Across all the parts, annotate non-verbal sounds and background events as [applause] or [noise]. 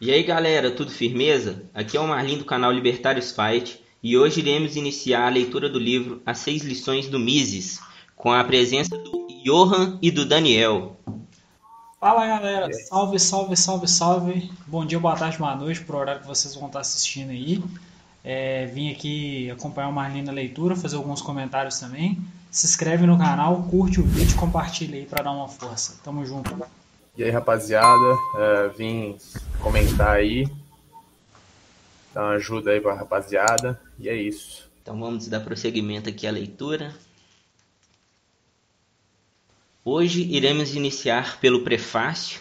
E aí galera, tudo firmeza? Aqui é o Marlin do canal Libertários Fight e hoje iremos iniciar a leitura do livro As Seis Lições do Mises, com a presença do Johan e do Daniel. Fala galera, salve, salve, salve, salve. Bom dia, boa tarde, boa noite, pro horário que vocês vão estar assistindo aí. É, vim aqui acompanhar o Marlin na leitura, fazer alguns comentários também. Se inscreve no canal, curte o vídeo, compartilha aí para dar uma força. Tamo junto. E aí, rapaziada, uh, vim comentar aí, dar uma ajuda aí pra rapaziada, e é isso. Então vamos dar prosseguimento aqui à leitura. Hoje iremos iniciar pelo prefácio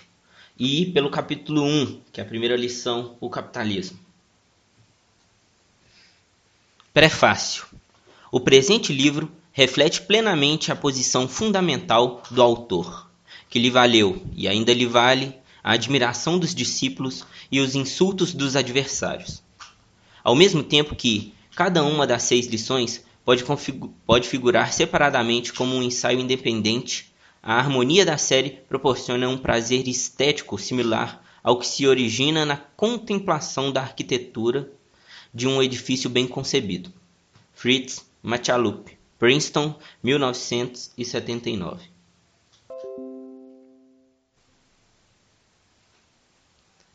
e pelo capítulo 1, que é a primeira lição, o capitalismo. Prefácio. O presente livro reflete plenamente a posição fundamental do autor que lhe valeu e ainda lhe vale a admiração dos discípulos e os insultos dos adversários. Ao mesmo tempo que cada uma das seis lições pode, pode figurar separadamente como um ensaio independente, a harmonia da série proporciona um prazer estético similar ao que se origina na contemplação da arquitetura de um edifício bem concebido. Fritz Machalup, Princeton, 1979.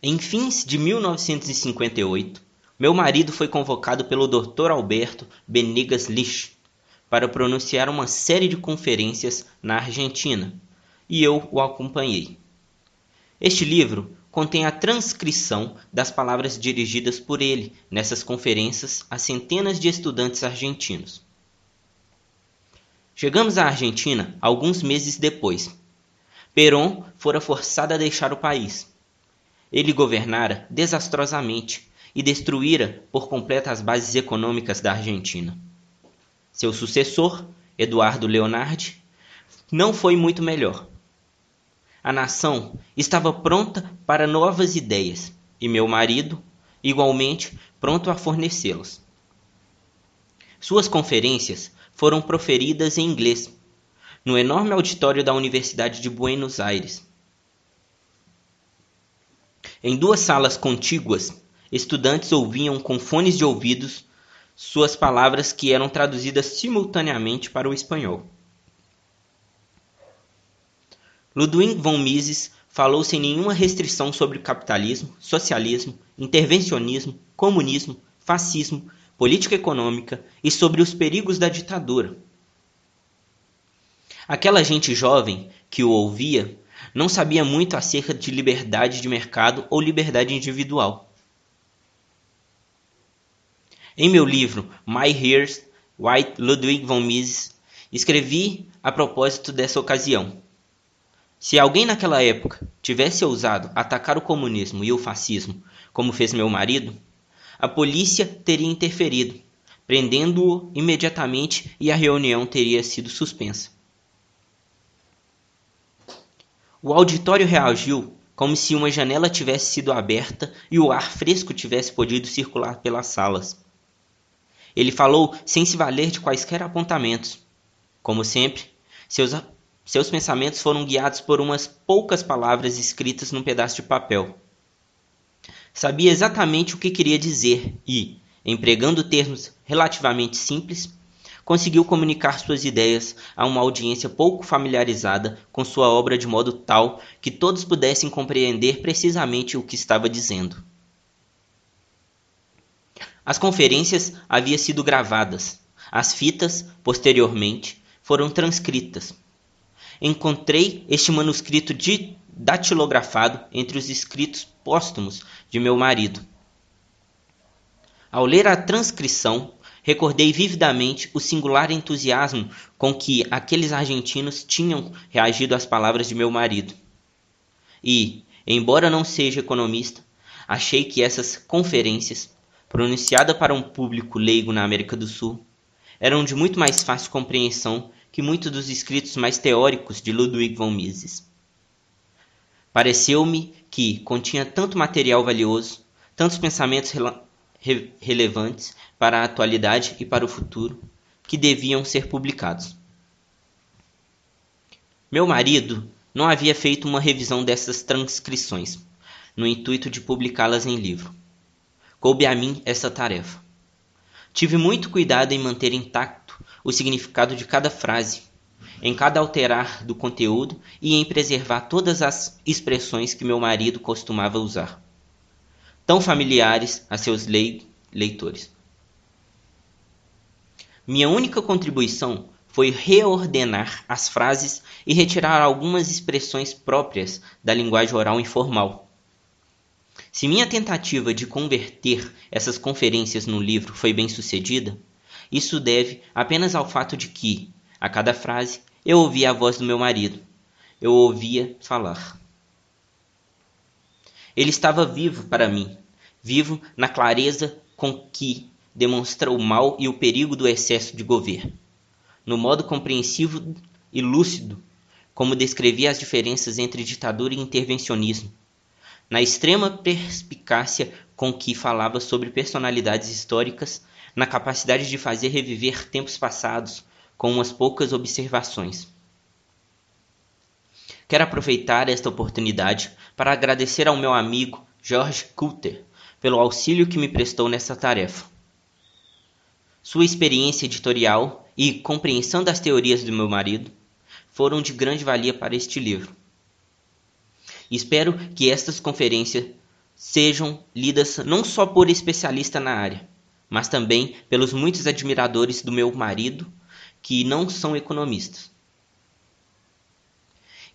Em fins de 1958, meu marido foi convocado pelo Dr. Alberto Benegas Lich para pronunciar uma série de conferências na Argentina, e eu o acompanhei. Este livro contém a transcrição das palavras dirigidas por ele nessas conferências a centenas de estudantes argentinos. Chegamos à Argentina alguns meses depois. Perón fora forçado a deixar o país ele governara desastrosamente e destruíra por completo as bases econômicas da Argentina. Seu sucessor, Eduardo Leonardi, não foi muito melhor. A nação estava pronta para novas ideias e meu marido, igualmente, pronto a fornecê-las. Suas conferências foram proferidas em inglês, no enorme auditório da Universidade de Buenos Aires, em duas salas contíguas, estudantes ouviam com fones de ouvidos suas palavras que eram traduzidas simultaneamente para o espanhol. Ludwig von Mises falou sem nenhuma restrição sobre capitalismo, socialismo, intervencionismo, comunismo, fascismo, política econômica e sobre os perigos da ditadura. Aquela gente jovem que o ouvia não sabia muito acerca de liberdade de mercado ou liberdade individual. Em meu livro My Hears, White Ludwig von Mises, escrevi a propósito dessa ocasião. Se alguém naquela época tivesse ousado atacar o comunismo e o fascismo, como fez meu marido, a polícia teria interferido, prendendo-o imediatamente e a reunião teria sido suspensa. O auditório reagiu como se uma janela tivesse sido aberta e o ar fresco tivesse podido circular pelas salas. Ele falou sem se valer de quaisquer apontamentos. Como sempre, seus, seus pensamentos foram guiados por umas poucas palavras escritas num pedaço de papel. Sabia exatamente o que queria dizer e, empregando termos relativamente simples, conseguiu comunicar suas ideias a uma audiência pouco familiarizada com sua obra de modo tal que todos pudessem compreender precisamente o que estava dizendo. As conferências haviam sido gravadas. As fitas, posteriormente, foram transcritas. Encontrei este manuscrito datilografado entre os escritos póstumos de meu marido. Ao ler a transcrição, recordei vividamente o singular entusiasmo com que aqueles argentinos tinham reagido às palavras de meu marido. E, embora não seja economista, achei que essas conferências, pronunciadas para um público leigo na América do Sul, eram de muito mais fácil compreensão que muitos dos escritos mais teóricos de Ludwig von Mises. Pareceu-me que continha tanto material valioso, tantos pensamentos re relevantes para a atualidade e para o futuro que deviam ser publicados. Meu marido não havia feito uma revisão dessas transcrições. no intuito de publicá-las em livro. Coube a mim essa tarefa. Tive muito cuidado em manter intacto o significado de cada frase, em cada alterar do conteúdo e em preservar todas as expressões que meu marido costumava usar, tão familiares a seus leitores. Minha única contribuição foi reordenar as frases e retirar algumas expressões próprias da linguagem oral informal. Se minha tentativa de converter essas conferências no livro foi bem sucedida, isso deve apenas ao fato de que, a cada frase, eu ouvia a voz do meu marido. Eu ouvia falar. Ele estava vivo para mim, vivo na clareza com que demonstra o mal e o perigo do excesso de governo, no modo compreensivo e lúcido como descrevia as diferenças entre ditadura e intervencionismo, na extrema perspicácia com que falava sobre personalidades históricas, na capacidade de fazer reviver tempos passados com umas poucas observações. Quero aproveitar esta oportunidade para agradecer ao meu amigo George Coulter pelo auxílio que me prestou nessa tarefa. Sua experiência editorial e compreensão das teorias do meu marido foram de grande valia para este livro. Espero que estas conferências sejam lidas não só por especialistas na área, mas também pelos muitos admiradores do meu marido que não são economistas.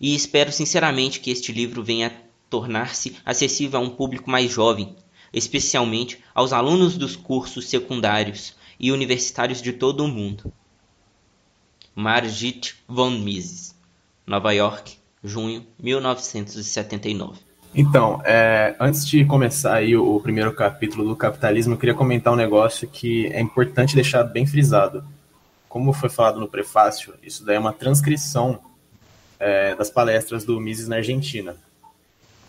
E espero sinceramente que este livro venha a tornar-se acessível a um público mais jovem, especialmente aos alunos dos cursos secundários e universitários de todo o mundo. Margit von Mises, Nova York, junho 1979. Então, é, antes de começar aí o, o primeiro capítulo do capitalismo, eu queria comentar um negócio que é importante deixar bem frisado como foi falado no prefácio, isso daí é uma transcrição é, das palestras do Mises na Argentina.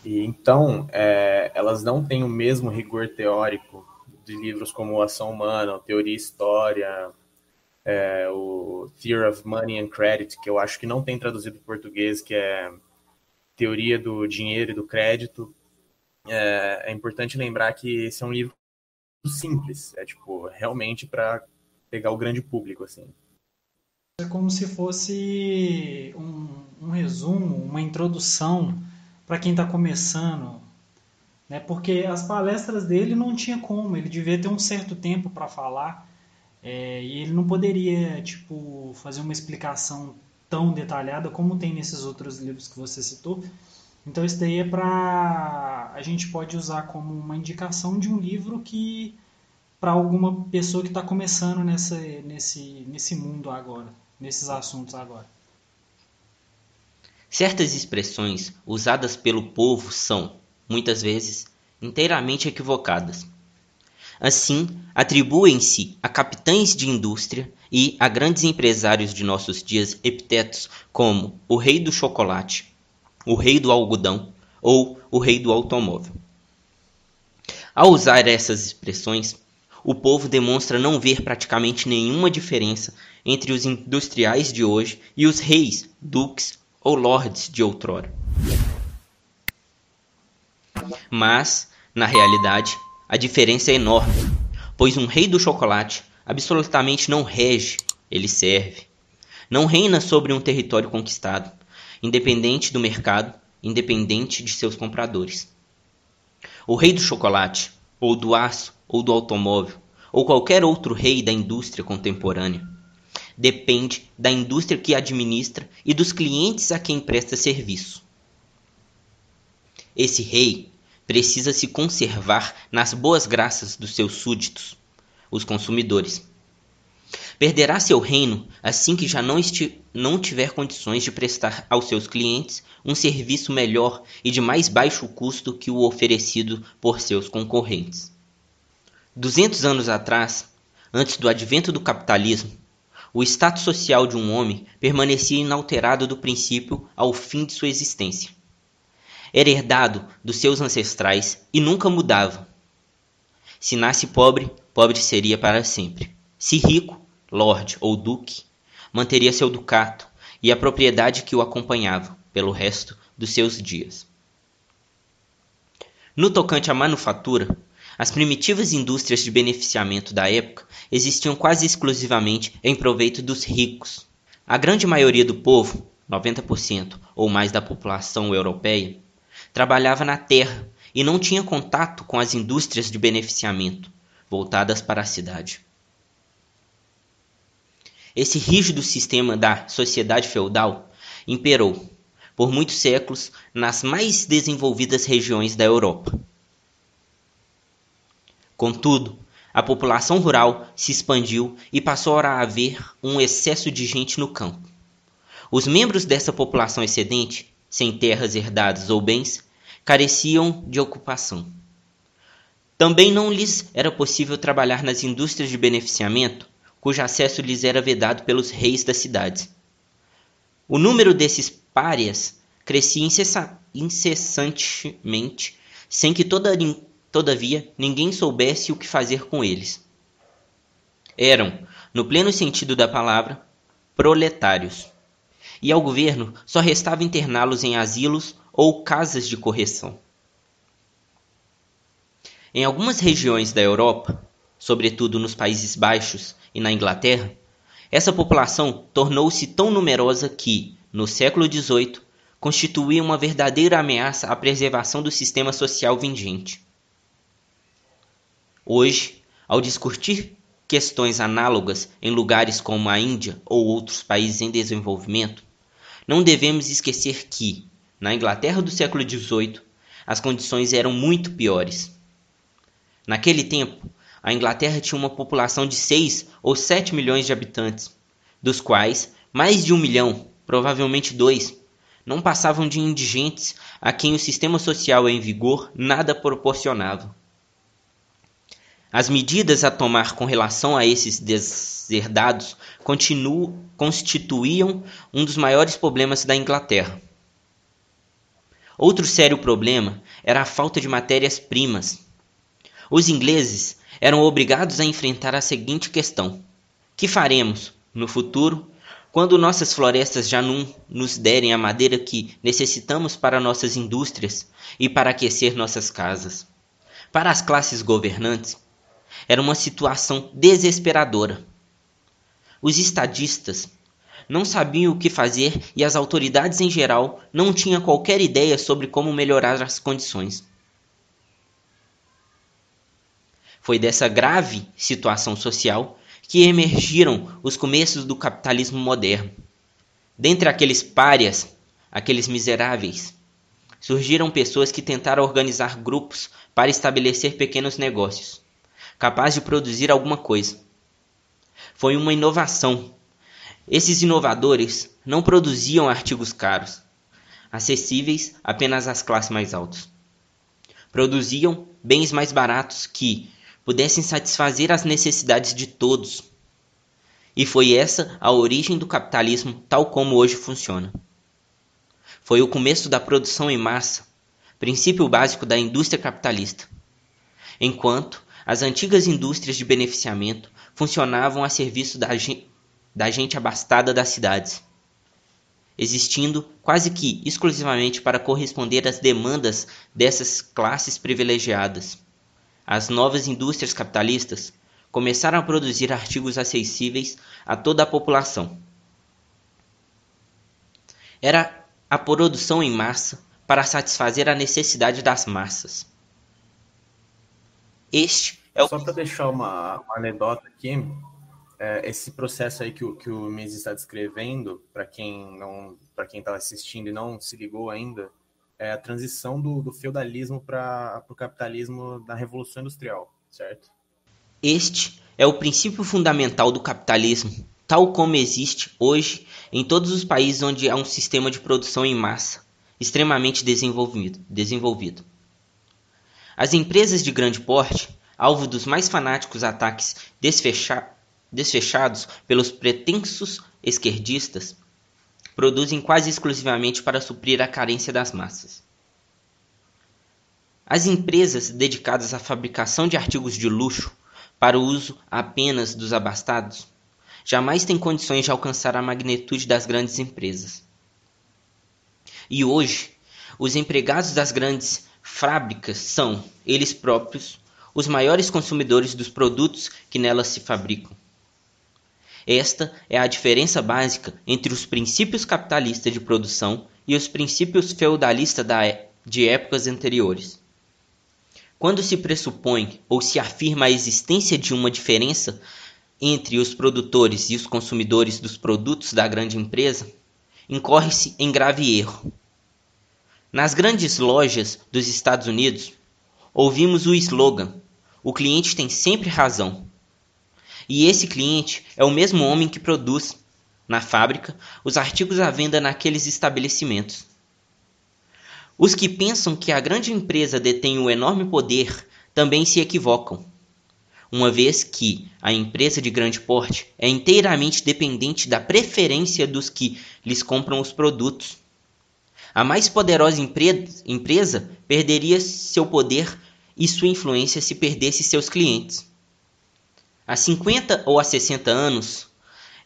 E então, é, elas não têm o mesmo rigor teórico de livros como Ação Humana, Teoria e História, é, o Theory of Money and Credit, que eu acho que não tem traduzido para português, que é Teoria do Dinheiro e do Crédito. É, é importante lembrar que esse é um livro simples, é tipo, realmente para pegar o grande público, assim. É como se fosse um, um resumo, uma introdução para quem está começando, né? Porque as palestras dele não tinha como, ele devia ter um certo tempo para falar é, e ele não poderia, tipo, fazer uma explicação tão detalhada como tem nesses outros livros que você citou. Então isso daí é para a gente pode usar como uma indicação de um livro que para alguma pessoa que está começando nessa, nesse, nesse mundo agora, nesses assuntos agora. Certas expressões usadas pelo povo são, muitas vezes, inteiramente equivocadas. Assim, atribuem-se a capitães de indústria e a grandes empresários de nossos dias epitetos como o rei do chocolate, o rei do algodão ou o rei do automóvel. Ao usar essas expressões, o povo demonstra não ver praticamente nenhuma diferença entre os industriais de hoje e os reis, duques ou lords de outrora. Mas, na realidade, a diferença é enorme, pois um rei do chocolate absolutamente não rege, ele serve. Não reina sobre um território conquistado, independente do mercado, independente de seus compradores. O rei do chocolate, ou do aço, ou do automóvel, ou qualquer outro rei da indústria contemporânea. Depende da indústria que administra e dos clientes a quem presta serviço. Esse rei precisa se conservar nas boas graças dos seus súditos, os consumidores. Perderá seu reino assim que já não, não tiver condições de prestar aos seus clientes um serviço melhor e de mais baixo custo que o oferecido por seus concorrentes. Duzentos anos atrás, antes do advento do capitalismo, o status social de um homem permanecia inalterado do princípio ao fim de sua existência. Era herdado dos seus ancestrais e nunca mudava. Se nasce pobre, pobre seria para sempre. Se rico, lord ou duque, manteria seu ducato e a propriedade que o acompanhava pelo resto dos seus dias. No tocante à manufatura, as primitivas indústrias de beneficiamento da época existiam quase exclusivamente em proveito dos ricos. A grande maioria do povo, 90% ou mais da população europeia, trabalhava na terra e não tinha contato com as indústrias de beneficiamento voltadas para a cidade. Esse rígido sistema da sociedade feudal imperou por muitos séculos nas mais desenvolvidas regiões da Europa. Contudo, a população rural se expandiu e passou a haver um excesso de gente no campo. Os membros dessa população excedente, sem terras herdadas ou bens, careciam de ocupação. Também não lhes era possível trabalhar nas indústrias de beneficiamento, cujo acesso lhes era vedado pelos reis das cidades. O número desses párias crescia incessantemente, sem que toda, todavia ninguém soubesse o que fazer com eles. Eram, no pleno sentido da palavra, proletários, e ao governo só restava interná-los em asilos ou casas de correção. Em algumas regiões da Europa, sobretudo nos Países Baixos e na Inglaterra, essa população tornou-se tão numerosa que, no século XVIII, constituía uma verdadeira ameaça à preservação do sistema social vigente. Hoje, ao discutir questões análogas em lugares como a Índia ou outros países em desenvolvimento, não devemos esquecer que, na Inglaterra do século XVIII, as condições eram muito piores. Naquele tempo, a Inglaterra tinha uma população de 6 ou 7 milhões de habitantes, dos quais mais de um milhão, provavelmente dois, não passavam de indigentes a quem o sistema social em vigor nada proporcionava. As medidas a tomar com relação a esses deserdados constituíam um dos maiores problemas da Inglaterra. Outro sério problema era a falta de matérias-primas. Os ingleses eram obrigados a enfrentar a seguinte questão: que faremos, no futuro, quando nossas florestas já não nos derem a madeira que necessitamos para nossas indústrias e para aquecer nossas casas? Para as classes governantes, era uma situação desesperadora. Os estadistas não sabiam o que fazer e as autoridades em geral não tinham qualquer ideia sobre como melhorar as condições. Foi dessa grave situação social que emergiram os começos do capitalismo moderno. Dentre aqueles párias, aqueles miseráveis, surgiram pessoas que tentaram organizar grupos para estabelecer pequenos negócios, capazes de produzir alguma coisa. Foi uma inovação esses inovadores não produziam artigos caros, acessíveis apenas às classes mais altas. Produziam bens mais baratos que pudessem satisfazer as necessidades de todos. E foi essa a origem do capitalismo tal como hoje funciona. Foi o começo da produção em massa, princípio básico da indústria capitalista. Enquanto as antigas indústrias de beneficiamento funcionavam a serviço da, da gente abastada das cidades, existindo quase que exclusivamente para corresponder às demandas dessas classes privilegiadas. As novas indústrias capitalistas começaram a produzir artigos acessíveis a toda a população. Era a produção em massa para satisfazer a necessidade das massas. Este é o. Só para deixar uma, uma anedota aqui, é, esse processo aí que o, que o Miz está descrevendo, para quem não, para quem está assistindo e não se ligou ainda, é a transição do, do feudalismo para o capitalismo da Revolução Industrial, certo? Este é o princípio fundamental do capitalismo, tal como existe hoje em todos os países onde há um sistema de produção em massa extremamente desenvolvido. desenvolvido. As empresas de grande porte, alvo dos mais fanáticos ataques desfechados, desfechados pelos pretensos esquerdistas, produzem quase exclusivamente para suprir a carência das massas. As empresas dedicadas à fabricação de artigos de luxo para o uso apenas dos abastados jamais têm condições de alcançar a magnitude das grandes empresas. E hoje, os empregados das grandes fábricas são, eles próprios, os maiores consumidores dos produtos que nelas se fabricam. Esta é a diferença básica entre os princípios capitalistas de produção e os princípios feudalistas é, de épocas anteriores. Quando se pressupõe ou se afirma a existência de uma diferença entre os produtores e os consumidores dos produtos da grande empresa, incorre-se em grave erro. Nas grandes lojas dos Estados Unidos, ouvimos o slogan o cliente tem sempre razão. E esse cliente é o mesmo homem que produz, na fábrica, os artigos à venda naqueles estabelecimentos. Os que pensam que a grande empresa detém o enorme poder também se equivocam, uma vez que a empresa de grande porte é inteiramente dependente da preferência dos que lhes compram os produtos. A mais poderosa empresa perderia seu poder e sua influência se perdesse seus clientes. Há 50 ou há 60 anos,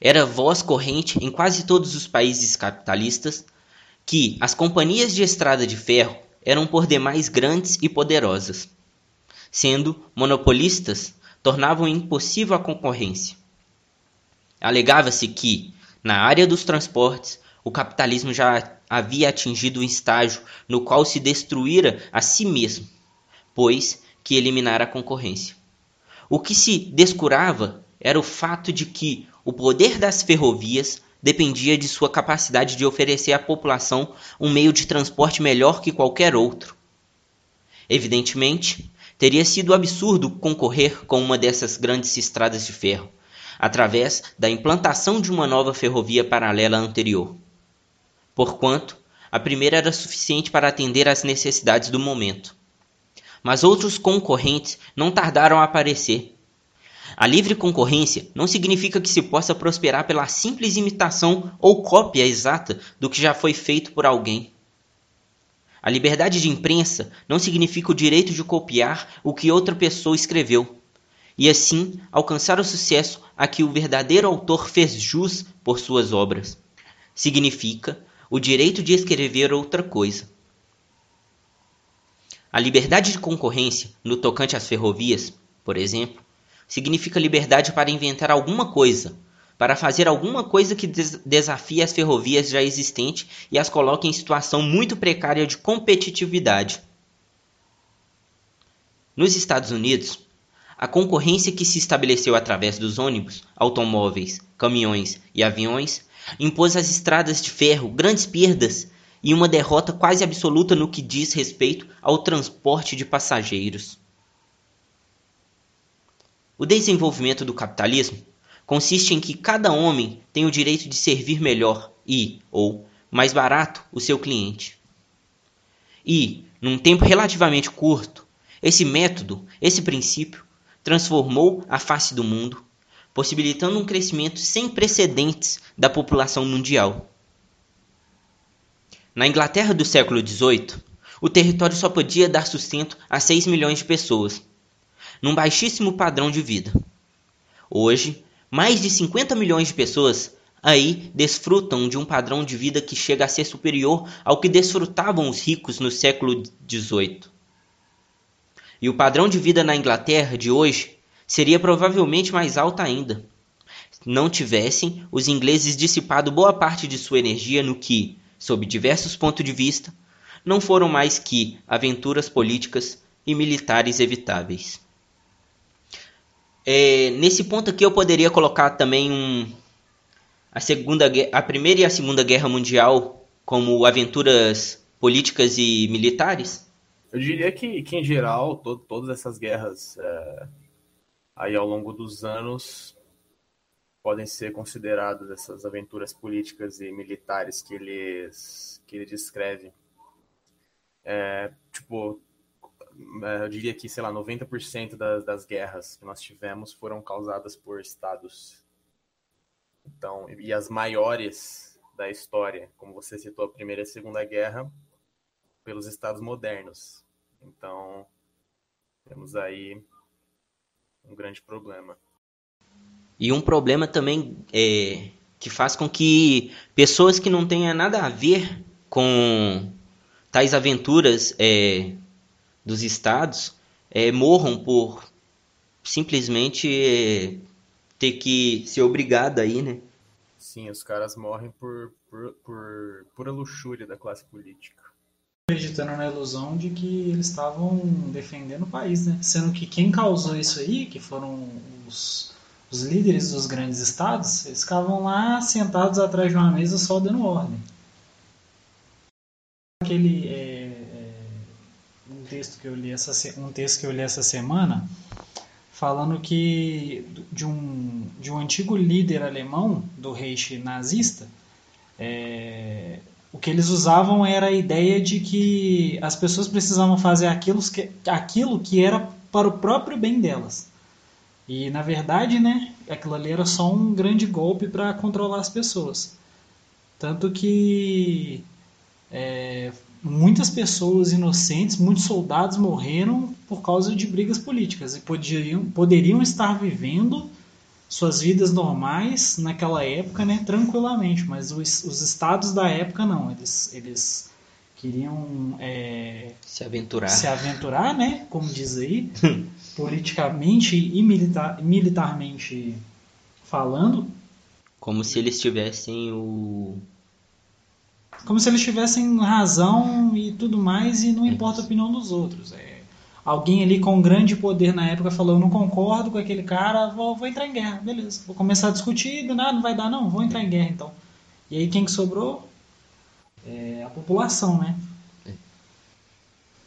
era voz corrente em quase todos os países capitalistas que as companhias de estrada de ferro eram por demais grandes e poderosas. Sendo monopolistas, tornavam impossível a concorrência. Alegava-se que, na área dos transportes, o capitalismo já havia atingido um estágio no qual se destruíra a si mesmo pois que eliminara a concorrência. O que se descurava era o fato de que o poder das ferrovias dependia de sua capacidade de oferecer à população um meio de transporte melhor que qualquer outro. Evidentemente, teria sido absurdo concorrer com uma dessas grandes estradas de ferro, através da implantação de uma nova ferrovia paralela à anterior. Porquanto, a primeira era suficiente para atender às necessidades do momento mas outros concorrentes não tardaram a aparecer. A livre concorrência não significa que se possa prosperar pela simples imitação ou cópia exata do que já foi feito por alguém. A liberdade de imprensa não significa o direito de copiar o que outra pessoa escreveu, e assim alcançar o sucesso a que o verdadeiro autor fez jus por suas obras. Significa o direito de escrever outra coisa. A liberdade de concorrência, no tocante às ferrovias, por exemplo, significa liberdade para inventar alguma coisa, para fazer alguma coisa que des desafie as ferrovias já existentes e as coloque em situação muito precária de competitividade. Nos Estados Unidos, a concorrência que se estabeleceu através dos ônibus, automóveis, caminhões e aviões impôs às estradas de ferro grandes perdas e uma derrota quase absoluta no que diz respeito ao transporte de passageiros. O desenvolvimento do capitalismo consiste em que cada homem tem o direito de servir melhor e, ou, mais barato o seu cliente. E, num tempo relativamente curto, esse método, esse princípio, transformou a face do mundo, possibilitando um crescimento sem precedentes da população mundial. Na Inglaterra do século XVIII, o território só podia dar sustento a 6 milhões de pessoas, num baixíssimo padrão de vida. Hoje, mais de 50 milhões de pessoas aí desfrutam de um padrão de vida que chega a ser superior ao que desfrutavam os ricos no século XVIII. E o padrão de vida na Inglaterra de hoje seria provavelmente mais alto ainda. Não tivessem os ingleses dissipado boa parte de sua energia no que, sob diversos pontos de vista, não foram mais que aventuras políticas e militares evitáveis. É, nesse ponto aqui eu poderia colocar também um, a, segunda, a primeira e a segunda guerra mundial como aventuras políticas e militares? Eu diria que, que em geral, to, todas essas guerras é, aí ao longo dos anos podem ser consideradas essas aventuras políticas e militares que eles que ele descreve. É, tipo, é, eu diria que, sei lá, 90% das, das guerras que nós tivemos foram causadas por estados. Então, e as maiores da história, como você citou, a Primeira e a Segunda Guerra, pelos estados modernos. Então, temos aí um grande problema. E um problema também é, que faz com que pessoas que não tenham nada a ver com tais aventuras é, dos estados é, morram por simplesmente é, ter que ser obrigado aí, né? Sim, os caras morrem por, por, por pura luxúria da classe política. Acreditando na ilusão de que eles estavam defendendo o país, né? Sendo que quem causou isso aí, que foram os, os líderes dos grandes estados, eles ficavam lá sentados atrás de uma mesa só dando ordem. Aquele é, é, um texto que eu li essa um texto que eu li essa semana falando que de um de um antigo líder alemão do Reich nazista é, o que eles usavam era a ideia de que as pessoas precisavam fazer aquilo que, aquilo que era para o próprio bem delas. E na verdade, né, aquilo ali era só um grande golpe para controlar as pessoas. Tanto que é, muitas pessoas inocentes, muitos soldados morreram por causa de brigas políticas e poderiam, poderiam estar vivendo suas vidas normais naquela época, né, tranquilamente, mas os, os estados da época não, eles, eles queriam é, se aventurar, se aventurar, né, como diz aí, [laughs] politicamente e militar, militarmente falando, como se eles tivessem o como se eles tivessem razão e tudo mais e não importa a opinião dos outros. É, alguém ali com grande poder na época falou: Eu não concordo com aquele cara, vou, vou entrar em guerra. Beleza, vou começar a discutir, nada, não vai dar, não, vou entrar em guerra então. E aí quem que sobrou? É a população, né?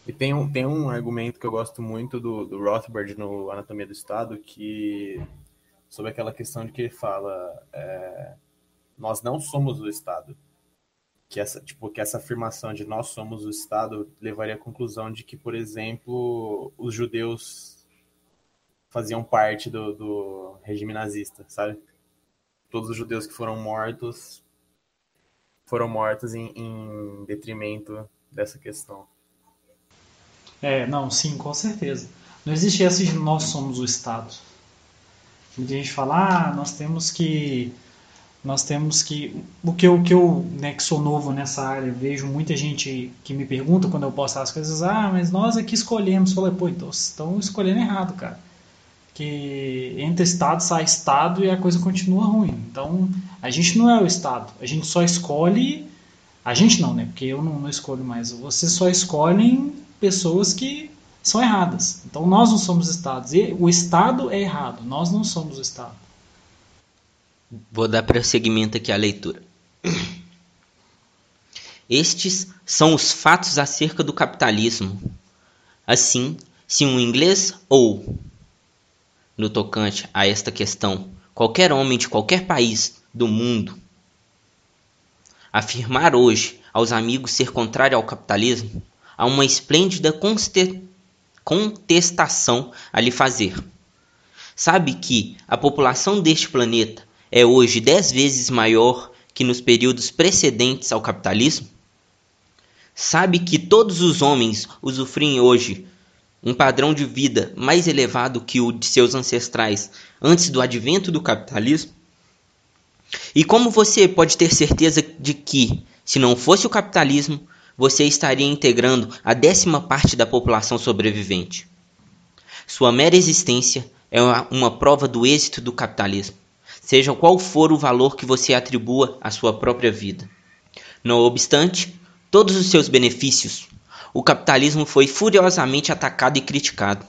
E tem um, tem um argumento que eu gosto muito do, do Rothbard no Anatomia do Estado, que sobre aquela questão de que ele fala: é, nós não somos o Estado que essa, tipo, que essa afirmação de nós somos o Estado levaria à conclusão de que, por exemplo, os judeus faziam parte do, do regime nazista, sabe? Todos os judeus que foram mortos foram mortos em, em detrimento dessa questão. É, não, sim, com certeza. Não existe essa de nós somos o Estado. Muita gente fala, ah, nós temos que nós temos que o que eu que eu né, que sou novo nessa área vejo muita gente que me pergunta quando eu posto as coisas ah mas nós aqui escolhemos. Falei pô então estão escolhendo errado cara. Que entra estado sai estado e a coisa continua ruim. Então a gente não é o estado. A gente só escolhe a gente não né? Porque eu não, não escolho mais. Vocês só escolhem pessoas que são erradas. Então nós não somos estados. E o estado é errado. Nós não somos o estado Vou dar prosseguimento aqui à leitura. Estes são os fatos acerca do capitalismo. Assim, se um inglês ou, no tocante a esta questão, qualquer homem de qualquer país do mundo afirmar hoje aos amigos ser contrário ao capitalismo, há uma esplêndida contestação a lhe fazer. Sabe que a população deste planeta é hoje dez vezes maior que nos períodos precedentes ao capitalismo? Sabe que todos os homens usufruem hoje um padrão de vida mais elevado que o de seus ancestrais antes do advento do capitalismo? E como você pode ter certeza de que, se não fosse o capitalismo, você estaria integrando a décima parte da população sobrevivente? Sua mera existência é uma prova do êxito do capitalismo seja qual for o valor que você atribua à sua própria vida. Não obstante todos os seus benefícios, o capitalismo foi furiosamente atacado e criticado.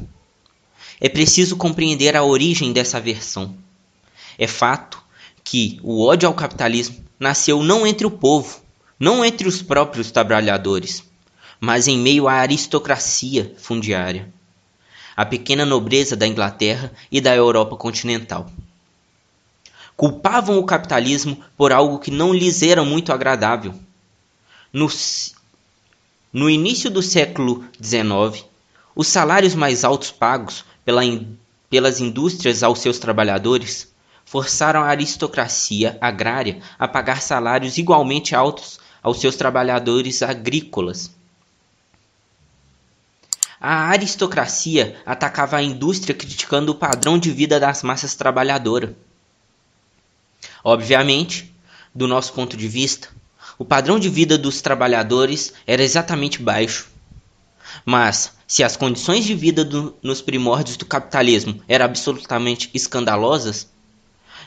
É preciso compreender a origem dessa aversão. É fato que o ódio ao capitalismo nasceu não entre o povo, não entre os próprios trabalhadores, mas em meio à aristocracia fundiária, a pequena nobreza da Inglaterra e da Europa continental culpavam o capitalismo por algo que não lhes era muito agradável. No, no início do século XIX, os salários mais altos pagos pela, pelas indústrias aos seus trabalhadores forçaram a aristocracia agrária a pagar salários igualmente altos aos seus trabalhadores agrícolas. A aristocracia atacava a indústria criticando o padrão de vida das massas trabalhadoras. Obviamente, do nosso ponto de vista, o padrão de vida dos trabalhadores era exatamente baixo. Mas, se as condições de vida do, nos primórdios do capitalismo eram absolutamente escandalosas,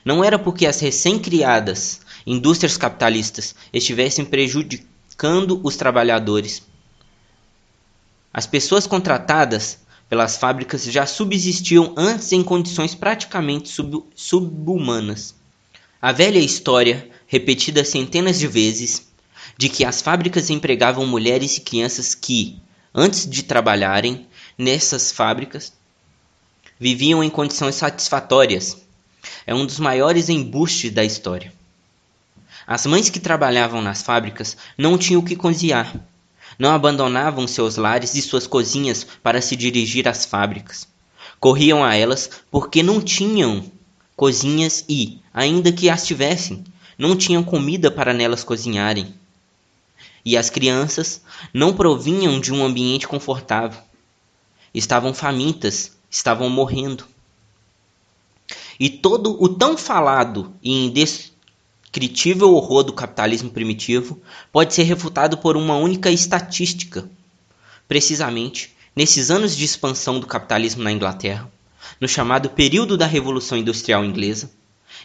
não era porque as recém-criadas indústrias capitalistas estivessem prejudicando os trabalhadores. As pessoas contratadas pelas fábricas já subsistiam antes em condições praticamente sub subhumanas. A velha história, repetida centenas de vezes, de que as fábricas empregavam mulheres e crianças que, antes de trabalharem nessas fábricas, viviam em condições satisfatórias. É um dos maiores embustes da história. As mães que trabalhavam nas fábricas não tinham o que cozinhar. Não abandonavam seus lares e suas cozinhas para se dirigir às fábricas. Corriam a elas porque não tinham cozinhas e, ainda que as tivessem, não tinham comida para nelas cozinharem e as crianças não provinham de um ambiente confortável. Estavam famintas, estavam morrendo. E todo o tão falado e indescritível horror do capitalismo primitivo pode ser refutado por uma única estatística. Precisamente, nesses anos de expansão do capitalismo na Inglaterra, no chamado período da Revolução Industrial Inglesa,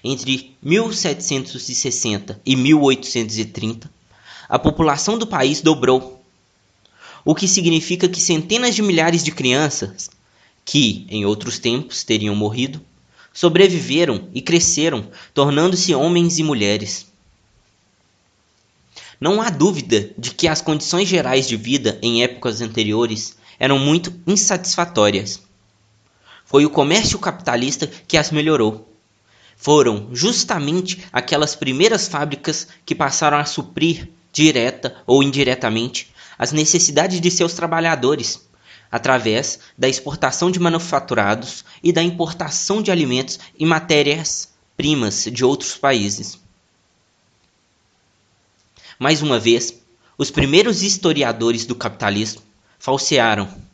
entre 1760 e 1830, a população do país dobrou. O que significa que centenas de milhares de crianças, que em outros tempos teriam morrido, sobreviveram e cresceram, tornando-se homens e mulheres. Não há dúvida de que as condições gerais de vida em épocas anteriores eram muito insatisfatórias. Foi o comércio capitalista que as melhorou. Foram justamente aquelas primeiras fábricas que passaram a suprir direta ou indiretamente, as necessidades de seus trabalhadores, através da exportação de manufaturados e da importação de alimentos e matérias-primas de outros países. Mais uma vez, os primeiros historiadores do capitalismo falsearam.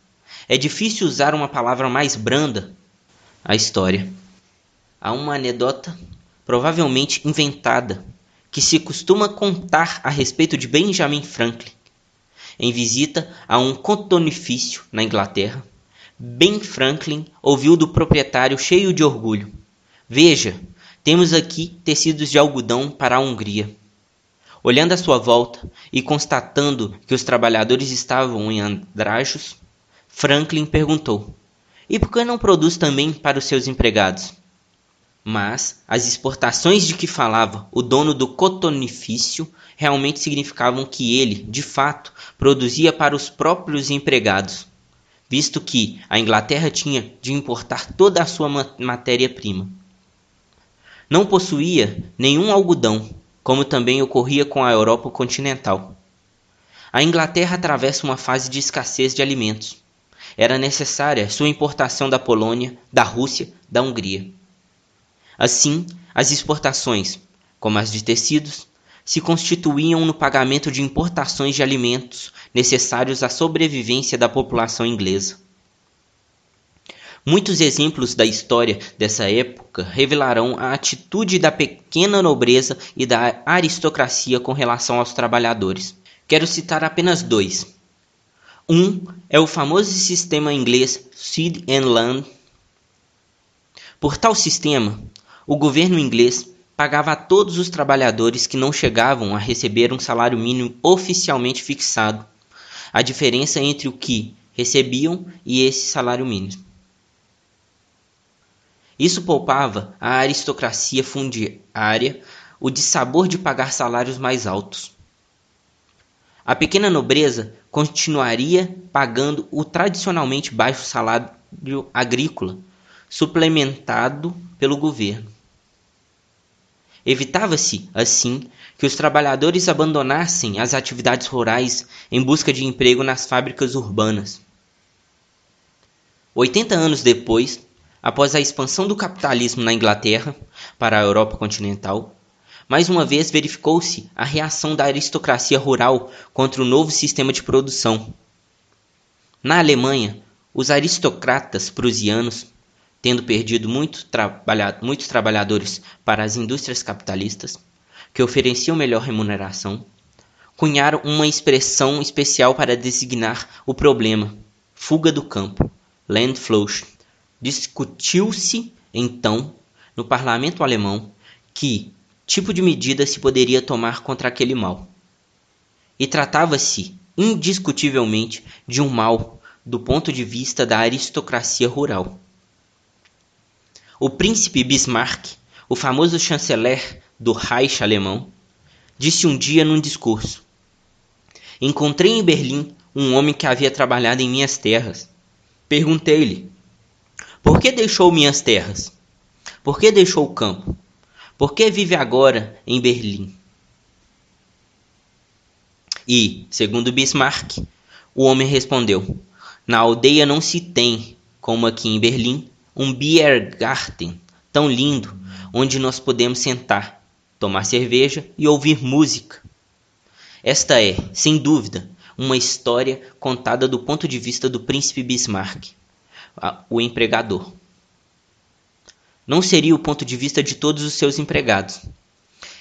É difícil usar uma palavra mais branda a história. Há uma anedota, provavelmente inventada, que se costuma contar a respeito de Benjamin Franklin. Em visita a um cotonifício na Inglaterra, Ben Franklin ouviu do proprietário cheio de orgulho: Veja, temos aqui tecidos de algodão para a Hungria. Olhando à sua volta e constatando que os trabalhadores estavam em andrajos, Franklin perguntou: E por que não produz também para os seus empregados? mas as exportações de que falava o dono do cotonifício realmente significavam que ele, de fato, produzia para os próprios empregados, visto que a Inglaterra tinha de importar toda a sua matéria-prima. Não possuía nenhum algodão, como também ocorria com a Europa continental. A Inglaterra atravessa uma fase de escassez de alimentos. Era necessária sua importação da Polônia, da Rússia, da Hungria. Assim, as exportações, como as de tecidos, se constituíam no pagamento de importações de alimentos necessários à sobrevivência da população inglesa. Muitos exemplos da história dessa época revelarão a atitude da pequena nobreza e da aristocracia com relação aos trabalhadores. Quero citar apenas dois. Um é o famoso sistema inglês Seed and Land. Por tal sistema, o governo inglês pagava a todos os trabalhadores que não chegavam a receber um salário mínimo oficialmente fixado, a diferença entre o que recebiam e esse salário mínimo. Isso poupava à aristocracia fundiária o dissabor de pagar salários mais altos. A pequena nobreza continuaria pagando o tradicionalmente baixo salário agrícola, suplementado pelo governo. Evitava-se, assim, que os trabalhadores abandonassem as atividades rurais em busca de emprego nas fábricas urbanas. 80 anos depois, após a expansão do capitalismo na Inglaterra para a Europa continental, mais uma vez verificou-se a reação da aristocracia rural contra o novo sistema de produção. Na Alemanha, os aristocratas prusianos tendo perdido muito muitos trabalhadores para as indústrias capitalistas, que ofereciam melhor remuneração, cunharam uma expressão especial para designar o problema, fuga do campo, Landflucht. Discutiu-se então no parlamento alemão que tipo de medida se poderia tomar contra aquele mal. E tratava-se indiscutivelmente de um mal do ponto de vista da aristocracia rural. O príncipe Bismarck, o famoso chanceler do Reich alemão, disse um dia num discurso: Encontrei em Berlim um homem que havia trabalhado em minhas terras. Perguntei-lhe: Por que deixou minhas terras? Por que deixou o campo? Por que vive agora em Berlim? E, segundo Bismarck, o homem respondeu: Na aldeia não se tem, como aqui em Berlim, um Biergarten tão lindo onde nós podemos sentar, tomar cerveja e ouvir música. Esta é, sem dúvida, uma história contada do ponto de vista do príncipe Bismarck, o empregador. Não seria o ponto de vista de todos os seus empregados.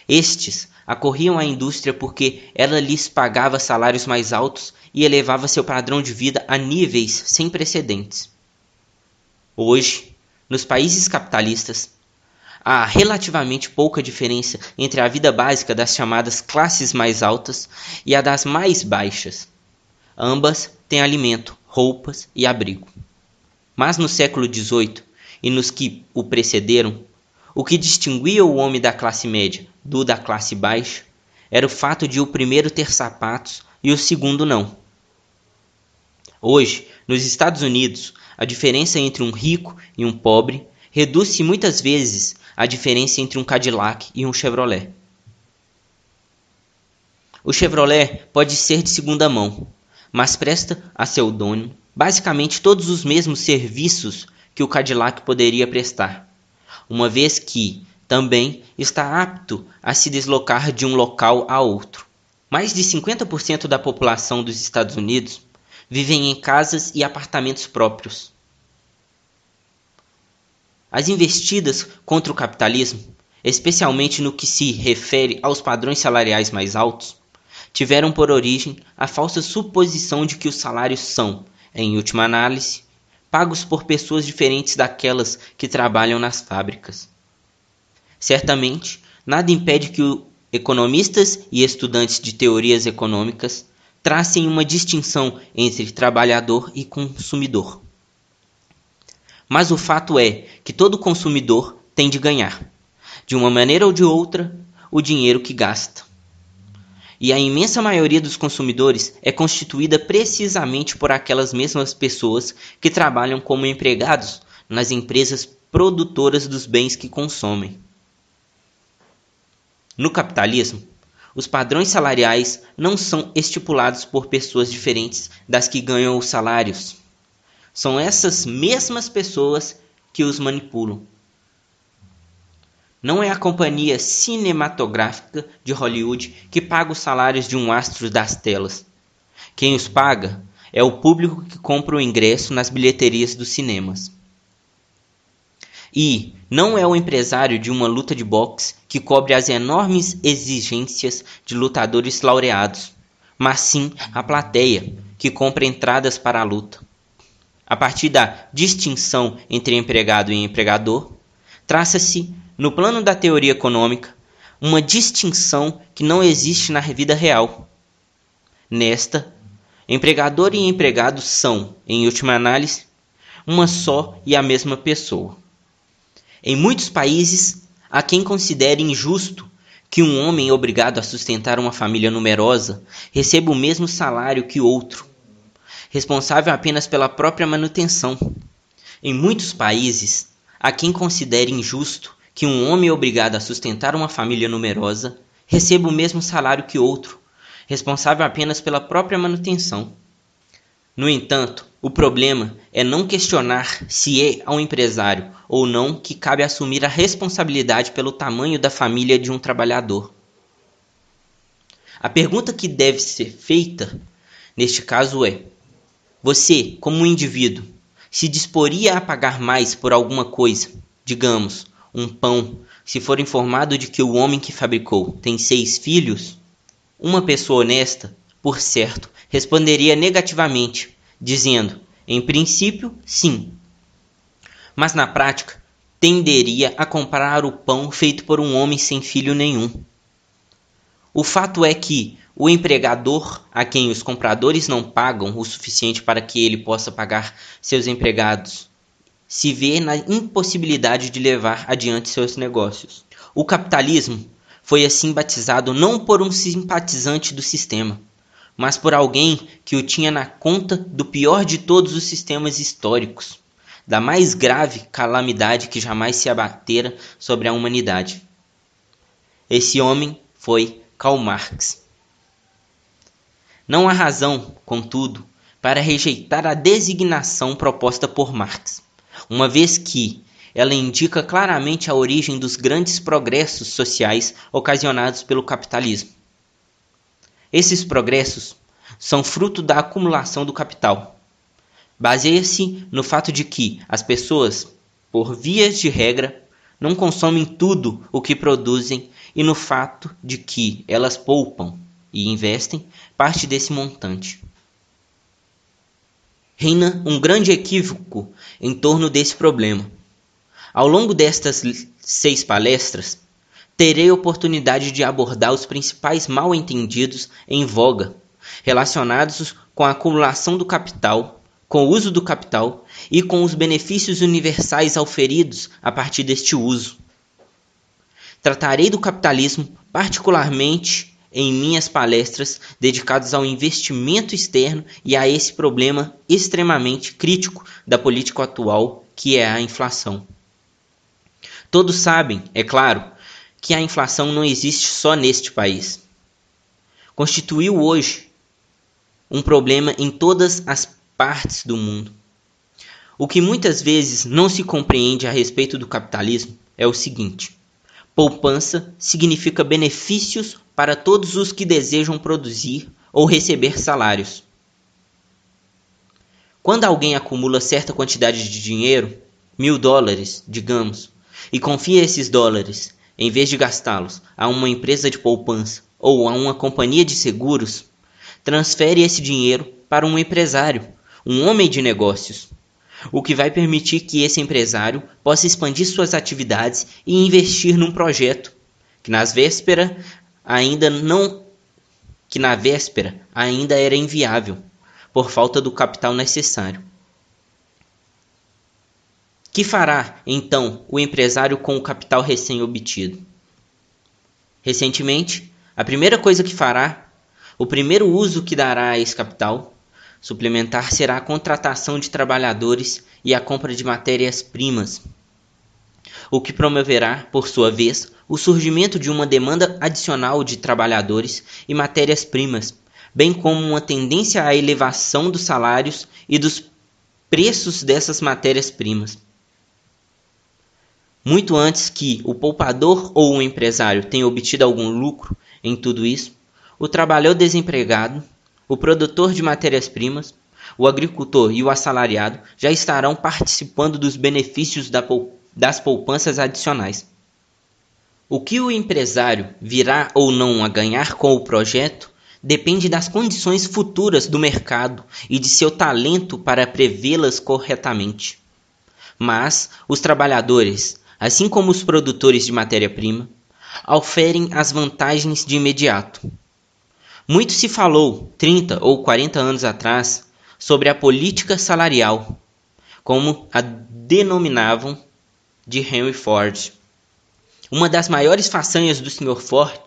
Estes acorriam à indústria porque ela lhes pagava salários mais altos e elevava seu padrão de vida a níveis sem precedentes. Hoje, nos países capitalistas, há relativamente pouca diferença entre a vida básica das chamadas classes mais altas e a das mais baixas. Ambas têm alimento, roupas e abrigo. Mas no século XVIII e nos que o precederam, o que distinguia o homem da classe média do da classe baixa era o fato de o primeiro ter sapatos e o segundo não. Hoje, nos Estados Unidos, a diferença entre um rico e um pobre reduz-se muitas vezes à diferença entre um Cadillac e um Chevrolet. O Chevrolet pode ser de segunda mão, mas presta a seu dono basicamente todos os mesmos serviços que o Cadillac poderia prestar uma vez que também está apto a se deslocar de um local a outro. Mais de 50% da população dos Estados Unidos vivem em casas e apartamentos próprios. As investidas contra o capitalismo, especialmente no que se refere aos padrões salariais mais altos, tiveram por origem a falsa suposição de que os salários são, em última análise, pagos por pessoas diferentes daquelas que trabalham nas fábricas. Certamente, nada impede que economistas e estudantes de teorias econômicas tracem uma distinção entre trabalhador e consumidor. Mas o fato é que todo consumidor tem de ganhar, de uma maneira ou de outra, o dinheiro que gasta e a imensa maioria dos consumidores é constituída precisamente por aquelas mesmas pessoas que trabalham como empregados nas empresas produtoras dos bens que consomem. No capitalismo, os padrões salariais não são estipulados por pessoas diferentes das que ganham os salários. São essas mesmas pessoas que os manipulam. Não é a companhia cinematográfica de Hollywood que paga os salários de um astro das telas. Quem os paga é o público que compra o ingresso nas bilheterias dos cinemas. E não é o empresário de uma luta de boxe que cobre as enormes exigências de lutadores laureados, mas sim a plateia que compra entradas para a luta. A partir da distinção entre empregado e empregador, traça-se no plano da teoria econômica, uma distinção que não existe na vida real. Nesta, empregador e empregado são, em última análise, uma só e a mesma pessoa. Em muitos países, há quem considere injusto que um homem obrigado a sustentar uma família numerosa receba o mesmo salário que outro, responsável apenas pela própria manutenção. Em muitos países, há quem considere injusto que um homem obrigado a sustentar uma família numerosa receba o mesmo salário que outro, responsável apenas pela própria manutenção. No entanto, o problema é não questionar se é ao empresário ou não que cabe assumir a responsabilidade pelo tamanho da família de um trabalhador. A pergunta que deve ser feita neste caso é: você, como um indivíduo, se disporia a pagar mais por alguma coisa, digamos, um pão, se for informado de que o homem que fabricou tem seis filhos? Uma pessoa honesta, por certo, responderia negativamente, dizendo: Em princípio, sim. Mas na prática, tenderia a comprar o pão feito por um homem sem filho nenhum. O fato é que o empregador, a quem os compradores não pagam o suficiente para que ele possa pagar seus empregados, se vê na impossibilidade de levar adiante seus negócios. O capitalismo foi assim batizado não por um simpatizante do sistema, mas por alguém que o tinha na conta do pior de todos os sistemas históricos, da mais grave calamidade que jamais se abatera sobre a humanidade. Esse homem foi Karl Marx. Não há razão, contudo, para rejeitar a designação proposta por Marx, uma vez que ela indica claramente a origem dos grandes progressos sociais ocasionados pelo capitalismo. Esses progressos são fruto da acumulação do capital. Baseia-se no fato de que as pessoas, por vias de regra, não consomem tudo o que produzem e no fato de que elas poupam e investem parte desse montante. Reina um grande equívoco em torno desse problema. Ao longo destas seis palestras, terei oportunidade de abordar os principais mal-entendidos em voga relacionados com a acumulação do capital, com o uso do capital e com os benefícios universais auferidos a partir deste uso. Tratarei do capitalismo particularmente em minhas palestras dedicadas ao investimento externo e a esse problema extremamente crítico da política atual, que é a inflação. Todos sabem, é claro, que a inflação não existe só neste país. Constituiu hoje um problema em todas as partes do mundo. O que muitas vezes não se compreende a respeito do capitalismo é o seguinte: poupança significa benefícios para todos os que desejam produzir ou receber salários. Quando alguém acumula certa quantidade de dinheiro, mil dólares, digamos, e confia esses dólares, em vez de gastá-los, a uma empresa de poupança ou a uma companhia de seguros, transfere esse dinheiro para um empresário, um homem de negócios, o que vai permitir que esse empresário possa expandir suas atividades e investir num projeto que nas vésperas ainda não que na véspera ainda era inviável por falta do capital necessário. Que fará, então, o empresário com o capital recém-obtido? Recentemente, a primeira coisa que fará, o primeiro uso que dará a esse capital suplementar será a contratação de trabalhadores e a compra de matérias-primas, o que promoverá, por sua vez, o surgimento de uma demanda adicional de trabalhadores e matérias-primas, bem como uma tendência à elevação dos salários e dos preços dessas matérias-primas. Muito antes que o poupador ou o empresário tenha obtido algum lucro em tudo isso, o trabalhador desempregado, o produtor de matérias-primas, o agricultor e o assalariado já estarão participando dos benefícios das poupanças adicionais. O que o empresário virá ou não a ganhar com o projeto depende das condições futuras do mercado e de seu talento para prevê-las corretamente. Mas os trabalhadores, assim como os produtores de matéria-prima, oferem as vantagens de imediato. Muito se falou, 30 ou 40 anos atrás, sobre a política salarial, como a denominavam de Henry Ford. Uma das maiores façanhas do Sr. Ford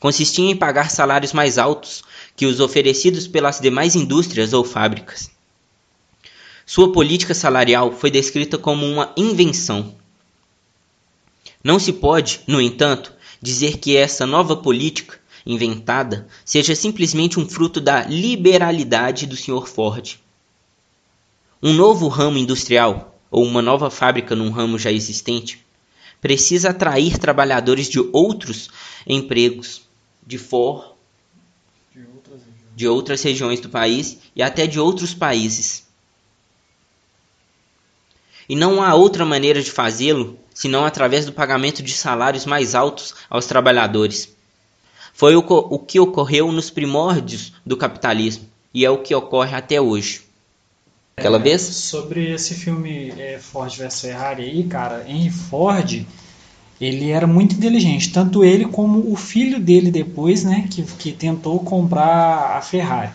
consistia em pagar salários mais altos que os oferecidos pelas demais indústrias ou fábricas. Sua política salarial foi descrita como uma invenção não se pode, no entanto, dizer que essa nova política inventada seja simplesmente um fruto da liberalidade do Sr. Ford. Um novo ramo industrial ou uma nova fábrica num ramo já existente precisa atrair trabalhadores de outros empregos de for de outras, de outras regiões do país e até de outros países. E não há outra maneira de fazê-lo senão através do pagamento de salários mais altos aos trabalhadores. Foi o, o que ocorreu nos primórdios do capitalismo e é o que ocorre até hoje. Aquela É, vez? Sobre esse filme é, Ford vs Ferrari aí, cara, Henry Ford, ele era muito inteligente, tanto ele como o filho dele depois, né, que, que tentou comprar a Ferrari.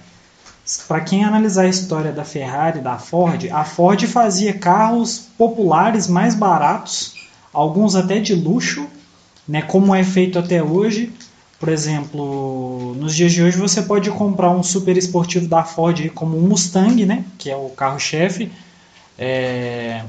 Para quem analisar a história da Ferrari e da Ford, a Ford fazia carros populares mais baratos, alguns até de luxo, né, como é feito até hoje. Por exemplo, nos dias de hoje você pode comprar um super esportivo da Ford como um Mustang, né, que é o carro-chefe. É,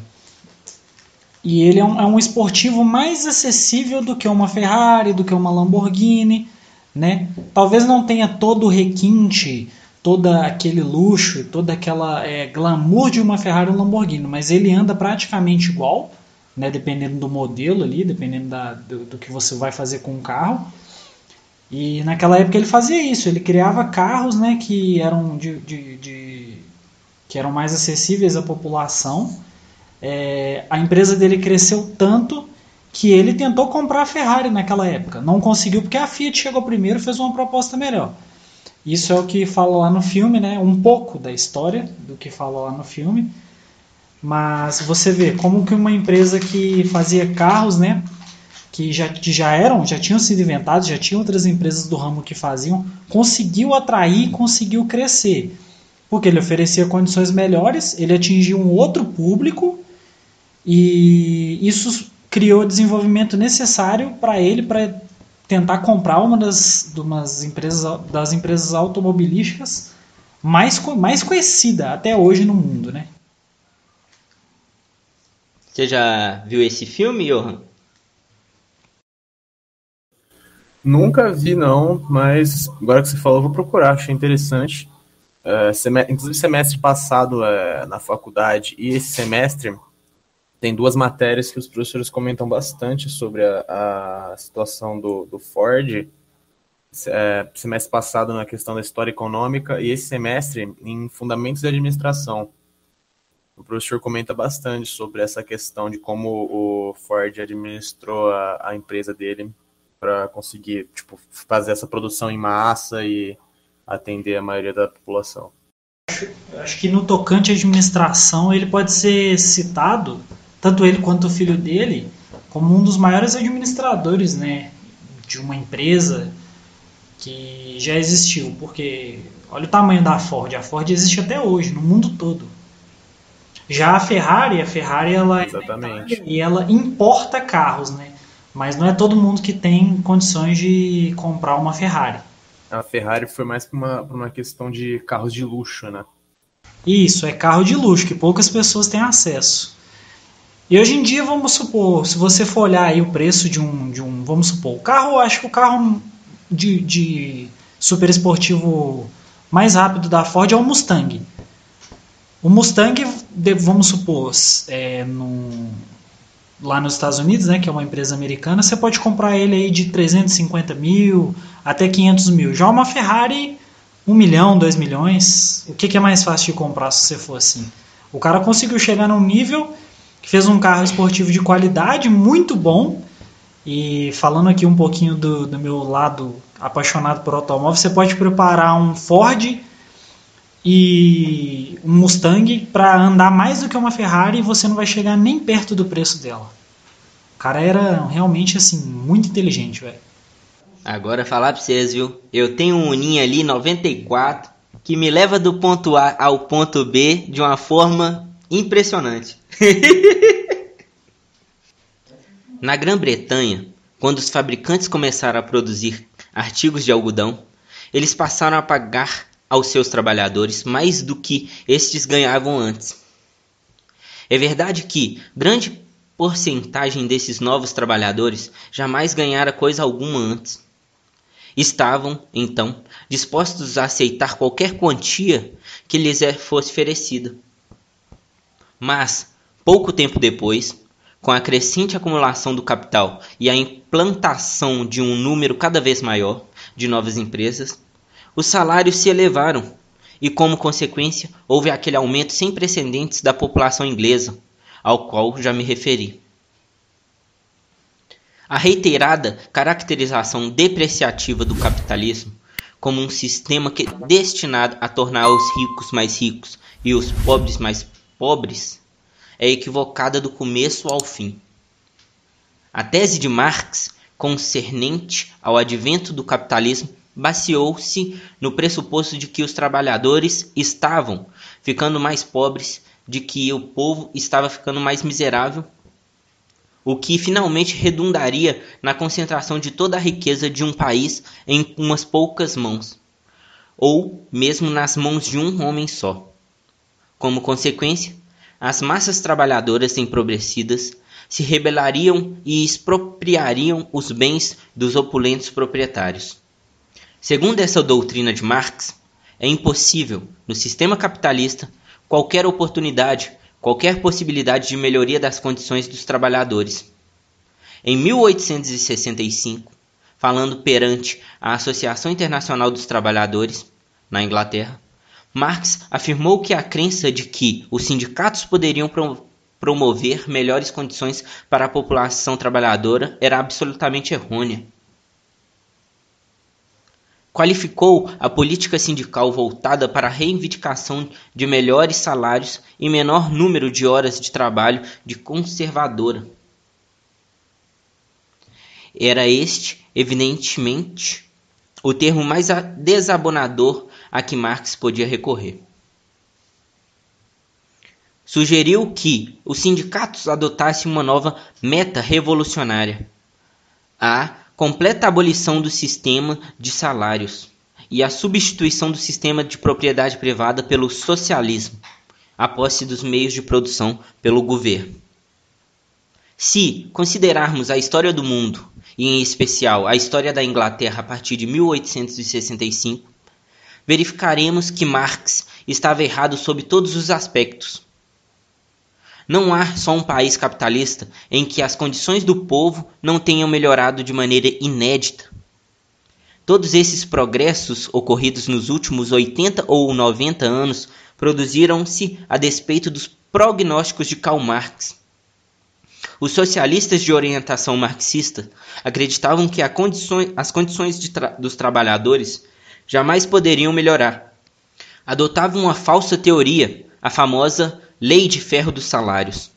E ele é um, é um esportivo mais acessível do que uma Ferrari, do que uma Lamborghini, né? Talvez não tenha todo o requinte, todo aquele luxo, toda aquela é, glamour de uma Ferrari ou Lamborghini, mas ele anda praticamente igual, né? Dependendo do modelo ali, dependendo da, do, do que você vai fazer com o carro. E naquela época ele fazia isso, ele criava carros, né? Que eram de, de, de que eram mais acessíveis à população. É, a empresa dele cresceu tanto que ele tentou comprar a Ferrari naquela época. Não conseguiu porque a Fiat chegou primeiro e fez uma proposta melhor. Isso é o que fala lá no filme, né? Um pouco da história do que fala lá no filme. Mas você vê como que uma empresa que fazia carros, né? Que já, que já eram, já tinham sido inventados, já tinham outras empresas do ramo que faziam, conseguiu atrair, conseguiu crescer. Porque ele oferecia condições melhores, ele atingiu um outro público e isso criou o desenvolvimento necessário para ele para tentar comprar uma das, umas empresas, das empresas automobilísticas mais, mais conhecida até hoje no mundo, né? Você já viu esse filme, Johan? Nunca vi, não, mas agora que você falou, eu vou procurar, achei interessante. É, seme- inclusive, semestre passado é, na faculdade e esse semestre tem duas matérias que os professores comentam bastante sobre a, a situação do, do Ford. É, semestre passado na questão da história econômica e esse semestre em fundamentos de administração. O professor comenta bastante sobre essa questão de como o Ford administrou a, a empresa dele para conseguir tipo, fazer essa produção em massa e atender a maioria da população. Eu acho que no tocante à administração ele pode ser citado, tanto ele quanto o filho dele, como um dos maiores administradores né, de uma empresa que já existiu. Porque olha o tamanho da Ford. A Ford existe até hoje, no mundo todo. Já a Ferrari, a Ferrari ela, Exatamente. e ela importa carros, né? Mas não é todo mundo que tem condições de comprar uma Ferrari. A Ferrari foi mais para uma, pra uma questão de carros de luxo, né? Isso, é carro de luxo, que poucas pessoas têm acesso. E hoje em dia, vamos supor, se você for olhar aí o preço de um, de um vamos supor, o carro, acho que o carro de, de super esportivo mais rápido da Ford é o Mustang. O Mustang, vamos supor, é, no- lá nos Estados Unidos, né, que é uma empresa americana, você pode comprar ele aí de 350 mil até 500 mil. Já uma Ferrari, 1 milhão, 2 milhões, o que, que é mais fácil de comprar se você for assim? O cara conseguiu chegar num nível que fez um carro esportivo de qualidade muito bom. E falando aqui um pouquinho do, do meu lado apaixonado por automóvel, você pode preparar um Ford e um Mustang para andar mais do que uma Ferrari e você não vai chegar nem perto do preço dela. O cara era realmente assim muito inteligente, velho. Agora falar pra vocês, viu? Eu tenho um Uninho ali, 94, que me leva do ponto A ao ponto B de uma forma impressionante. [laughs] Na Grã-Bretanha, quando os fabricantes começaram a produzir artigos de algodão, eles passaram a pagar aos seus trabalhadores mais do que estes ganhavam antes. É verdade que grande porcentagem desses novos trabalhadores jamais ganhara coisa alguma antes. Estavam, então, dispostos a aceitar qualquer quantia que lhes é- fosse oferecida. Mas, pouco tempo depois, com a crescente acumulação do capital e a implantação de um número cada vez maior de novas empresas, os salários se elevaram e, como consequência, houve aquele aumento sem precedentes da população inglesa, ao qual já me referi. A reiterada caracterização depreciativa do capitalismo como um sistema que, destinado a tornar os ricos mais ricos e os pobres mais pobres é equivocada do começo ao fim. A tese de Marx, concernente ao advento do capitalismo, baseou-se no pressuposto de que os trabalhadores estavam ficando mais pobres, de que o povo estava ficando mais miserável, o que finalmente redundaria na concentração de toda a riqueza de um país em umas poucas mãos, ou mesmo nas mãos de um homem só. Como consequência, as massas trabalhadoras empobrecidas se rebelariam e expropriariam os bens dos opulentos proprietários. Segundo essa doutrina de Marx, é impossível, no sistema capitalista, qualquer oportunidade, qualquer possibilidade de melhoria das condições dos trabalhadores. Em 1865, falando perante a Associação Internacional dos Trabalhadores, na Inglaterra, Marx afirmou que a crença de que os sindicatos poderiam pro promover melhores condições para a população trabalhadora era absolutamente errônea qualificou a política sindical voltada para a reivindicação de melhores salários e menor número de horas de trabalho de conservadora. Era este, evidentemente, o termo mais desabonador a que Marx podia recorrer. Sugeriu que os sindicatos adotassem uma nova meta revolucionária, a completa abolição do sistema de salários e a substituição do sistema de propriedade privada pelo socialismo, a posse dos meios de produção pelo governo. Se considerarmos a história do mundo, e em especial a história da Inglaterra a partir de 1865, verificaremos que Marx estava errado sob todos os aspectos não há só um país capitalista em que as condições do povo não tenham melhorado de maneira inédita. Todos esses progressos ocorridos nos últimos 80 ou 90 anos produziram-se a despeito dos prognósticos de Karl Marx. Os socialistas de orientação marxista acreditavam que condições, as condições tra dos trabalhadores jamais poderiam melhorar. Adotavam uma falsa teoria, a famosa Lei de Ferro dos Salários.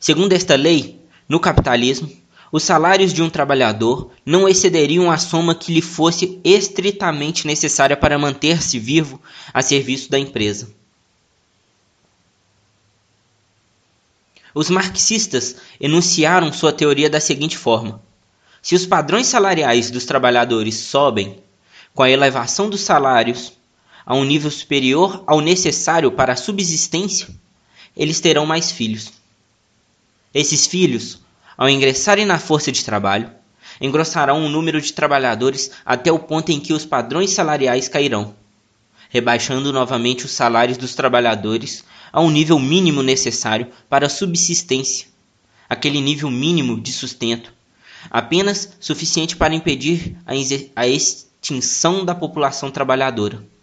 Segundo esta lei, no capitalismo, os salários de um trabalhador não excederiam a soma que lhe fosse estritamente necessária para manter-se vivo a serviço da empresa. Os marxistas enunciaram sua teoria da seguinte forma: se os padrões salariais dos trabalhadores sobem com a elevação dos salários a um nível superior ao necessário para a subsistência, eles terão mais filhos. Esses filhos, ao ingressarem na força de trabalho, engrossarão o número de trabalhadores até o ponto em que os padrões salariais cairão, rebaixando novamente os salários dos trabalhadores a um nível mínimo necessário para a subsistência, aquele nível mínimo de sustento, apenas suficiente para impedir a extinção da população trabalhadora.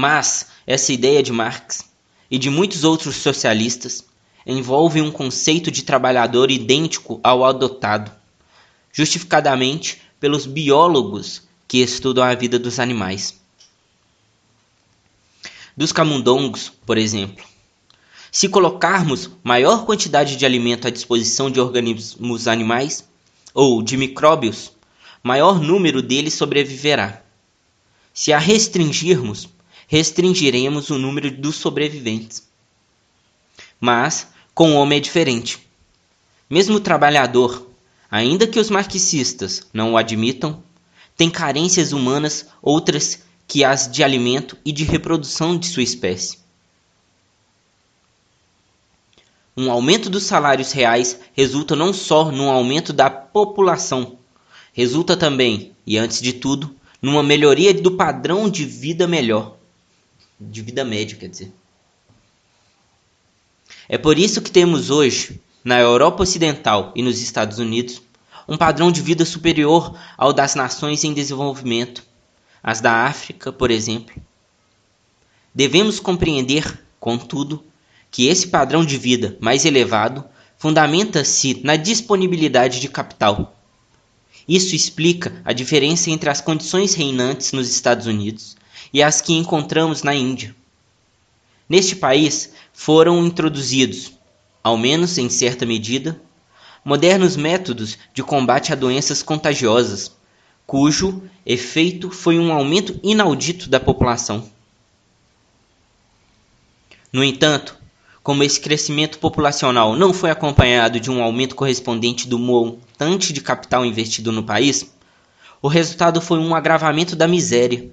Mas essa ideia de Marx e de muitos outros socialistas envolve um conceito de trabalhador idêntico ao adotado, justificadamente pelos biólogos que estudam a vida dos animais. Dos camundongos, por exemplo. Se colocarmos maior quantidade de alimento à disposição de organismos animais ou de micróbios, maior número deles sobreviverá. Se a restringirmos, restringiremos o número dos sobreviventes. Mas com o homem é diferente. Mesmo o trabalhador, ainda que os marxistas não o admitam, tem carências humanas outras que as de alimento e de reprodução de sua espécie. Um aumento dos salários reais resulta não só num aumento da população, resulta também, e antes de tudo, numa melhoria do padrão de vida melhor de vida média, quer dizer. É por isso que temos hoje, na Europa Ocidental e nos Estados Unidos, um padrão de vida superior ao das nações em desenvolvimento, as da África, por exemplo. Devemos compreender, contudo, que esse padrão de vida mais elevado fundamenta-se na disponibilidade de capital. Isso explica a diferença entre as condições reinantes nos Estados Unidos e as que encontramos na Índia. Neste país foram introduzidos, ao menos em certa medida, modernos métodos de combate a doenças contagiosas, cujo efeito foi um aumento inaudito da população. No entanto, como esse crescimento populacional não foi acompanhado de um aumento correspondente do montante de capital investido no país, o resultado foi um agravamento da miséria.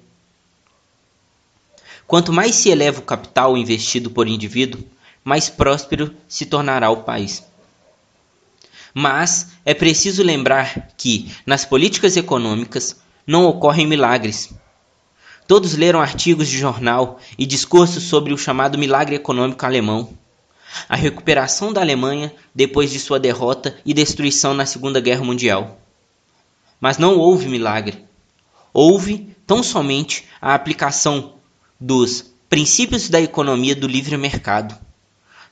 Quanto mais se eleva o capital investido por indivíduo, mais próspero se tornará o país. Mas é preciso lembrar que, nas políticas econômicas, não ocorrem milagres. Todos leram artigos de jornal e discursos sobre o chamado milagre econômico alemão. A recuperação da Alemanha depois de sua derrota e destruição na Segunda Guerra Mundial. Mas não houve milagre. Houve tão somente a aplicação dos princípios da economia do livre mercado,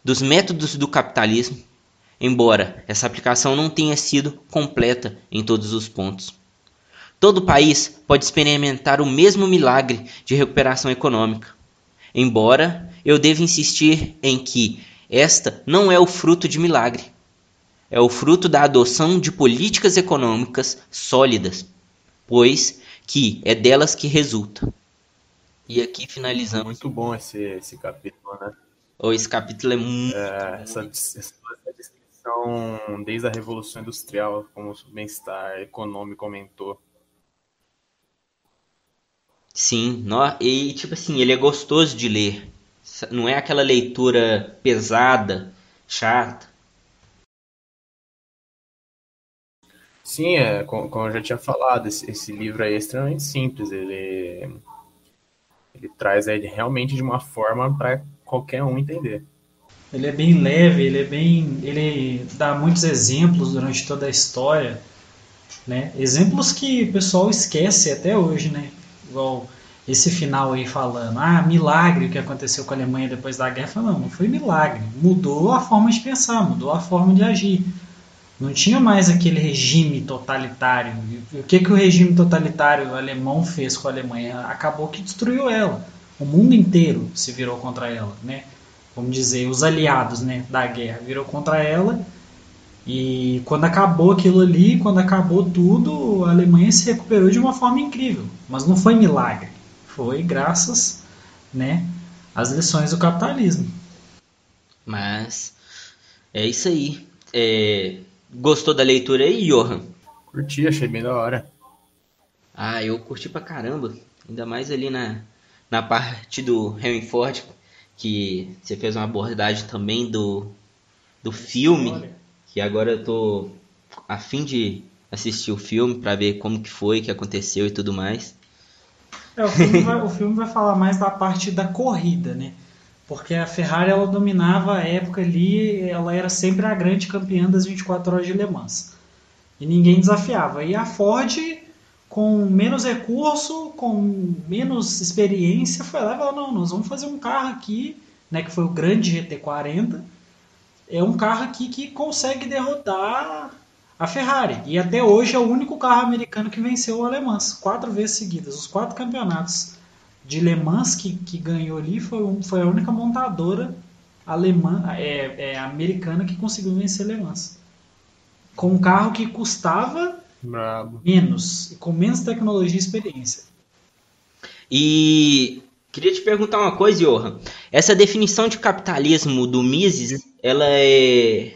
dos métodos do capitalismo, embora essa aplicação não tenha sido completa em todos os pontos. Todo país pode experimentar o mesmo milagre de recuperação econômica. Embora eu deva insistir em que esta não é o fruto de milagre. É o fruto da adoção de políticas econômicas sólidas, pois que é delas que resulta. E aqui finalizamos. Muito bom esse, esse capítulo, né? Oh, esse capítulo é muito. É, essa, essa descrição desde a Revolução Industrial, como o bem-estar econômico aumentou. Sim, no, e tipo assim, ele é gostoso de ler. Não é aquela leitura pesada, chata. Sim, é, como, como eu já tinha falado, esse, esse, livro é extremamente simples. Ele, ele traz ele realmente de uma forma para qualquer um entender. Ele é bem leve, ele é bem, ele dá muitos exemplos durante toda a história, né? Exemplos que o pessoal esquece até hoje, né? igual esse final aí falando, ah, milagre o que aconteceu com a Alemanha depois da guerra. Não, não foi milagre. Mudou a forma de pensar, mudou a forma de agir. Não tinha mais aquele regime totalitário. o que, que o regime totalitário alemão fez com a Alemanha? Acabou que destruiu ela. O mundo inteiro se virou contra ela, né? Vamos dizer, os aliados né, da guerra virou contra ela e quando acabou aquilo ali, quando acabou tudo, a Alemanha se recuperou de uma forma incrível. Mas não foi milagre. Foi graças né, às lições do capitalismo. Mas é isso aí. É... Gostou da leitura aí, Johan? Curti, achei bem da hora. Ah, eu curti pra caramba. Ainda mais ali na, na parte do Henry Ford, que você fez uma abordagem também do, do filme que agora eu tô a fim de assistir o filme para ver como que foi, que aconteceu e tudo mais. É, o filme, vai, o filme vai falar mais da parte da corrida, né? Porque a Ferrari ela dominava a época ali, ela era sempre a grande campeã das 24 horas de Le Mans. E ninguém desafiava. E a Ford, com menos recurso, com menos experiência, foi lá e falou: não, nós vamos fazer um carro aqui, né, que foi o grande GT40, é um carro aqui que consegue derrotar a Ferrari. E até hoje é o único carro americano que venceu o Alemã, quatro vezes seguidas. Os quatro campeonatos de Le Mans que, que ganhou ali foi, um, foi a única montadora alemã, é, é, americana que conseguiu vencer Le Mans. Com um carro que custava Bravo. menos, com menos tecnologia e experiência. E Queria te perguntar uma coisa, Johan. Essa definição de capitalismo do Mises, ela é...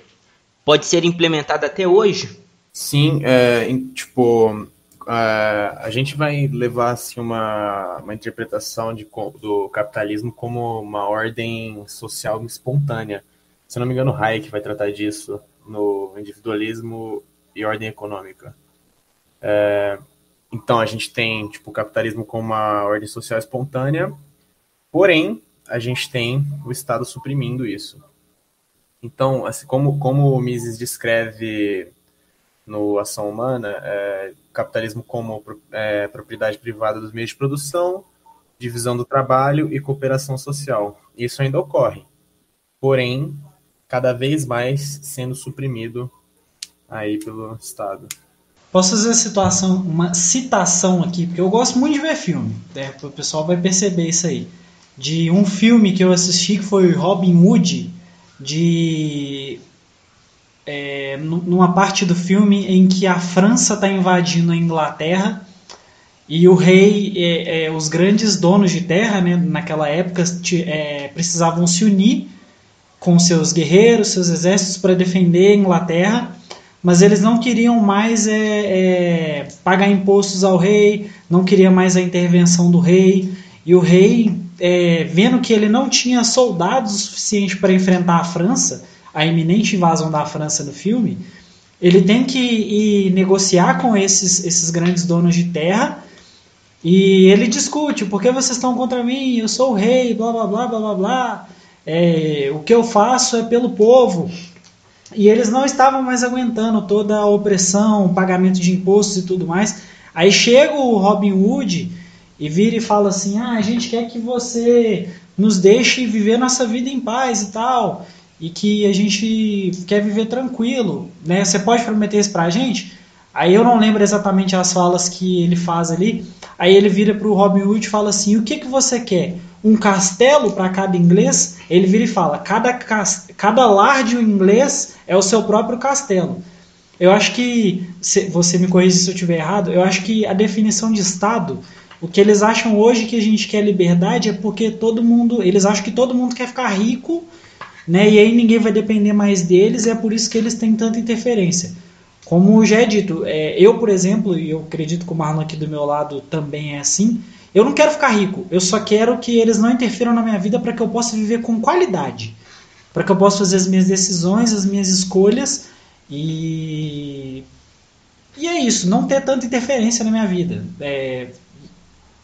pode ser implementada até hoje? Sim, é, tipo, é, a gente vai levar assim, uma, uma interpretação de, do capitalismo como uma ordem social espontânea. Se não me engano, Hayek vai tratar disso no individualismo e ordem econômica. É, então, a gente tem tipo, o capitalismo como uma ordem social espontânea Porém, a gente tem o Estado suprimindo isso. Então, assim, como, como o Mises descreve no Ação Humana, é, capitalismo como é, propriedade privada dos meios de produção, divisão do trabalho e cooperação social. Isso ainda ocorre. Porém, cada vez mais sendo suprimido aí pelo Estado. Posso fazer uma, situação, uma citação aqui, porque eu gosto muito de ver filme, né? o pessoal vai perceber isso aí. de um filme que eu assisti que foi Robin Hood, de é, numa parte do filme em que a França está invadindo a Inglaterra e o rei, é, é, os grandes donos de terra, né, naquela época, é, precisavam se unir com seus guerreiros, seus exércitos para defender a Inglaterra, mas eles não queriam mais é, é, pagar impostos ao rei, não queria mais a intervenção do rei, e o rei, vendo que ele não tinha soldados o suficiente para enfrentar a França, a iminente invasão da França no filme, ele tem que ir negociar com esses, esses grandes donos de terra e ele discute, por que vocês estão contra mim? Eu sou o rei, blá blá blá blá blá blá. É, o que eu faço é pelo povo. E eles não estavam mais aguentando toda a opressão, pagamento de impostos e tudo mais. Aí chega o Robin Hood e vira e fala assim: ah, a gente quer que você nos deixe viver nossa vida em paz e tal. E que a gente quer viver tranquilo. Né? Você pode prometer isso pra gente? Aí eu não lembro exatamente as falas que ele faz ali. Aí ele vira para o Robin Hood e fala assim: O que, que você quer? Um castelo para cada inglês? Ele vira e fala: cada, cada lar de um inglês é o seu próprio castelo. Eu acho que, você me corrija se eu estiver errado, eu acho que a definição de Estado, o que eles acham hoje que a gente quer liberdade é porque todo mundo, eles acham que todo mundo quer ficar rico, né? E aí ninguém vai depender mais deles, é por isso que eles têm tanta interferência. Como já é dito, é, eu, por exemplo, e eu acredito que o Marlon aqui do meu lado também é assim, eu não quero ficar rico, eu só quero que eles não interfiram na minha vida para que eu possa viver com qualidade, para que eu possa fazer as minhas decisões, as minhas escolhas e e é isso, não ter tanta interferência na minha vida. É...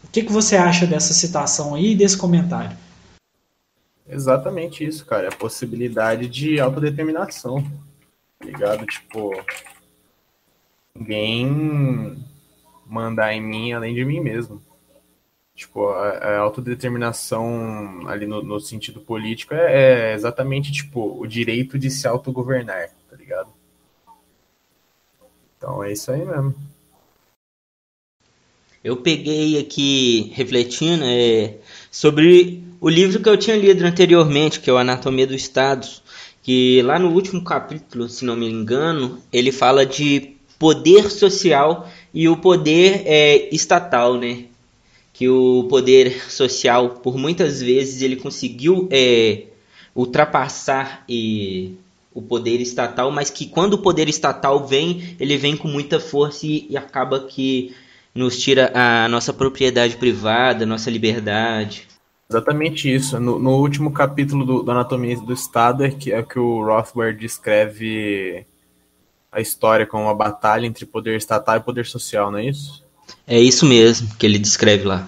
O que, que você acha dessa citação aí desse comentário? Exatamente isso, cara. A possibilidade de autodeterminação. Tá ligado? Tipo, ninguém mandar em mim além de mim mesmo. Tipo, a, a autodeterminação ali no, no sentido político é, é, exatamente, tipo, o direito de se autogovernar, tá ligado? Então é isso aí mesmo. Eu peguei aqui, refletindo, é, sobre o livro que eu tinha lido anteriormente, que é o Anatomia do Estado, que lá no último capítulo, se não me engano, ele fala de poder social e o poder é, estatal, né? Que o poder social, por muitas vezes, ele conseguiu é, ultrapassar e, o poder estatal, mas que quando o poder estatal vem, ele vem com muita força e, e acaba que nos tira a nossa propriedade privada, nossa liberdade. Exatamente isso. No, no último capítulo do, do, Anatomia do Estado é que, é que o Rothbard descreve a história como uma batalha entre poder estatal e poder social, não é isso? É isso mesmo que ele descreve lá.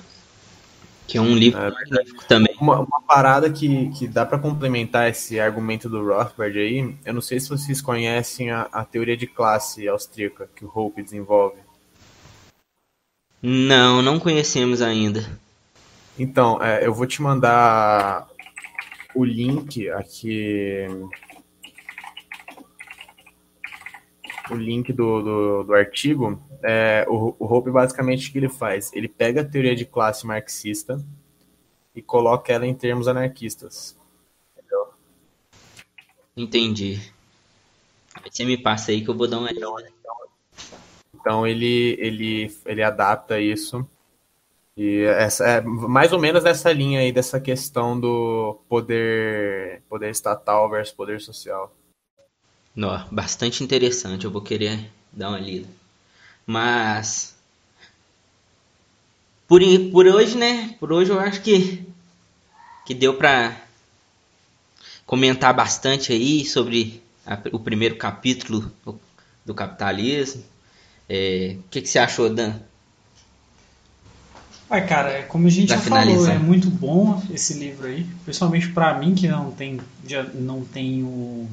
Que é um livro é, magnífico também. Uma, uma, parada que, que dá para complementar esse argumento do Rothbard aí, eu não sei se vocês conhecem a, a teoria de classe austríaca que o Hope desenvolve. Não, não conhecemos ainda. Então, é, eu vou te mandar o link aqui o link do, do, do artigo, é, o, o Hope basicamente o que ele faz? Ele pega a teoria de classe marxista e coloca ela em termos anarquistas. Entendeu? Entendi. Você me passa aí que eu vou dar uma então, olhada. Então ele, ele, ele adapta isso. E essa, é mais ou menos nessa linha aí dessa questão do poder, poder estatal versus poder social. Não, bastante interessante, eu vou querer dar uma lida. Mas por, por hoje, né? Por hoje eu acho que que deu para comentar bastante aí sobre a, o primeiro capítulo do, capitalismo. É, o que, que você achou, Dan? Ai, cara, como a gente já falou, é muito bom esse livro aí, principalmente para mim que não tem, já não tenho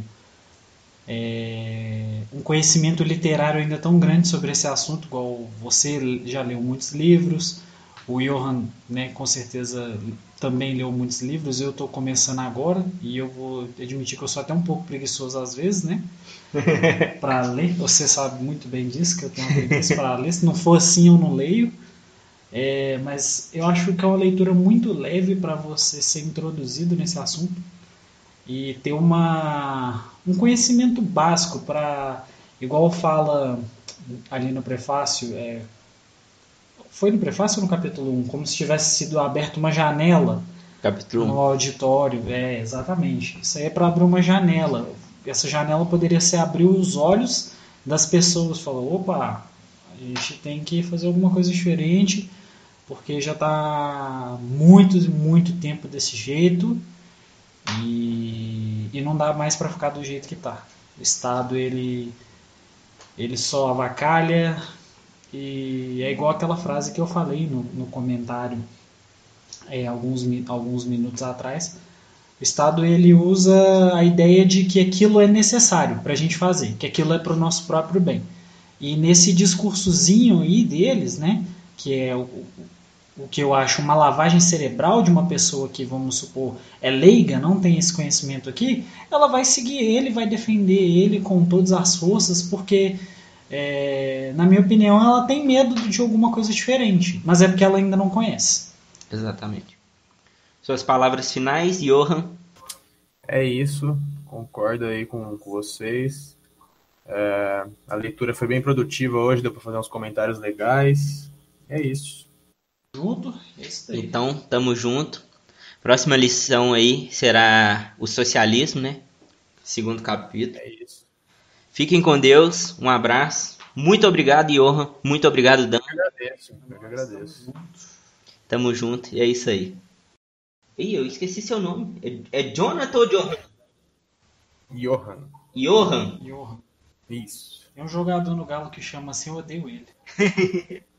é, um conhecimento literário ainda tão grande sobre esse assunto, igual você já leu muitos livros, o Johan, né, com certeza também leu muitos livros, eu estou começando agora e eu vou admitir que eu sou até um pouco preguiçoso às vezes, né, [laughs] para ler, você sabe muito bem disso, que eu tenho preguiça para ler, se não for assim eu não leio, É, mas eu acho que é uma leitura muito leve para você ser introduzido nesse assunto e ter uma, um conhecimento básico para, igual fala ali no prefácio, é, foi no prefácio ou no capítulo 1? Como se tivesse sido aberta uma janela Capítulo 1. no auditório. É, exatamente. Isso aí é para abrir uma janela. Essa janela poderia ser abrir os olhos das pessoas. Falar, opa, a gente tem que fazer alguma coisa diferente, porque já está muito, muito tempo desse jeito e, e não dá mais para ficar do jeito que está. O Estado, ele, ele só avacalha e é igual aquela frase que eu falei no, no comentário é, alguns, alguns minutos atrás, o Estado ele usa a ideia de que aquilo é necessário para a gente fazer, que aquilo é para o nosso próprio bem. E nesse discursozinho aí deles, né, que é o, o que eu acho uma lavagem cerebral de uma pessoa que, vamos supor, é leiga, não tem esse conhecimento aqui, ela vai seguir ele, vai defender ele com todas as forças, porque, é, na minha opinião, ela tem medo de alguma coisa diferente, mas é porque ela ainda não conhece. Exatamente. Suas palavras finais, Johan? É isso, concordo aí com, com vocês. É, a leitura foi bem produtiva hoje, deu para fazer uns comentários legais. É isso. Junto? Esse daí. Então, tamo junto. Próxima lição aí será o socialismo, né? Segundo capítulo. É isso. Fiquem com Deus, um abraço. Muito obrigado, Johan. Muito obrigado, Dan. Eu agradeço, eu que agradeço. Tamo junto e é isso aí. Ih, eu esqueci seu nome. É, é Jonathan ou Johan? Johan. Johan. Johan. Isso. Tem um jogador no Galo que chama assim, eu odeio ele. [laughs]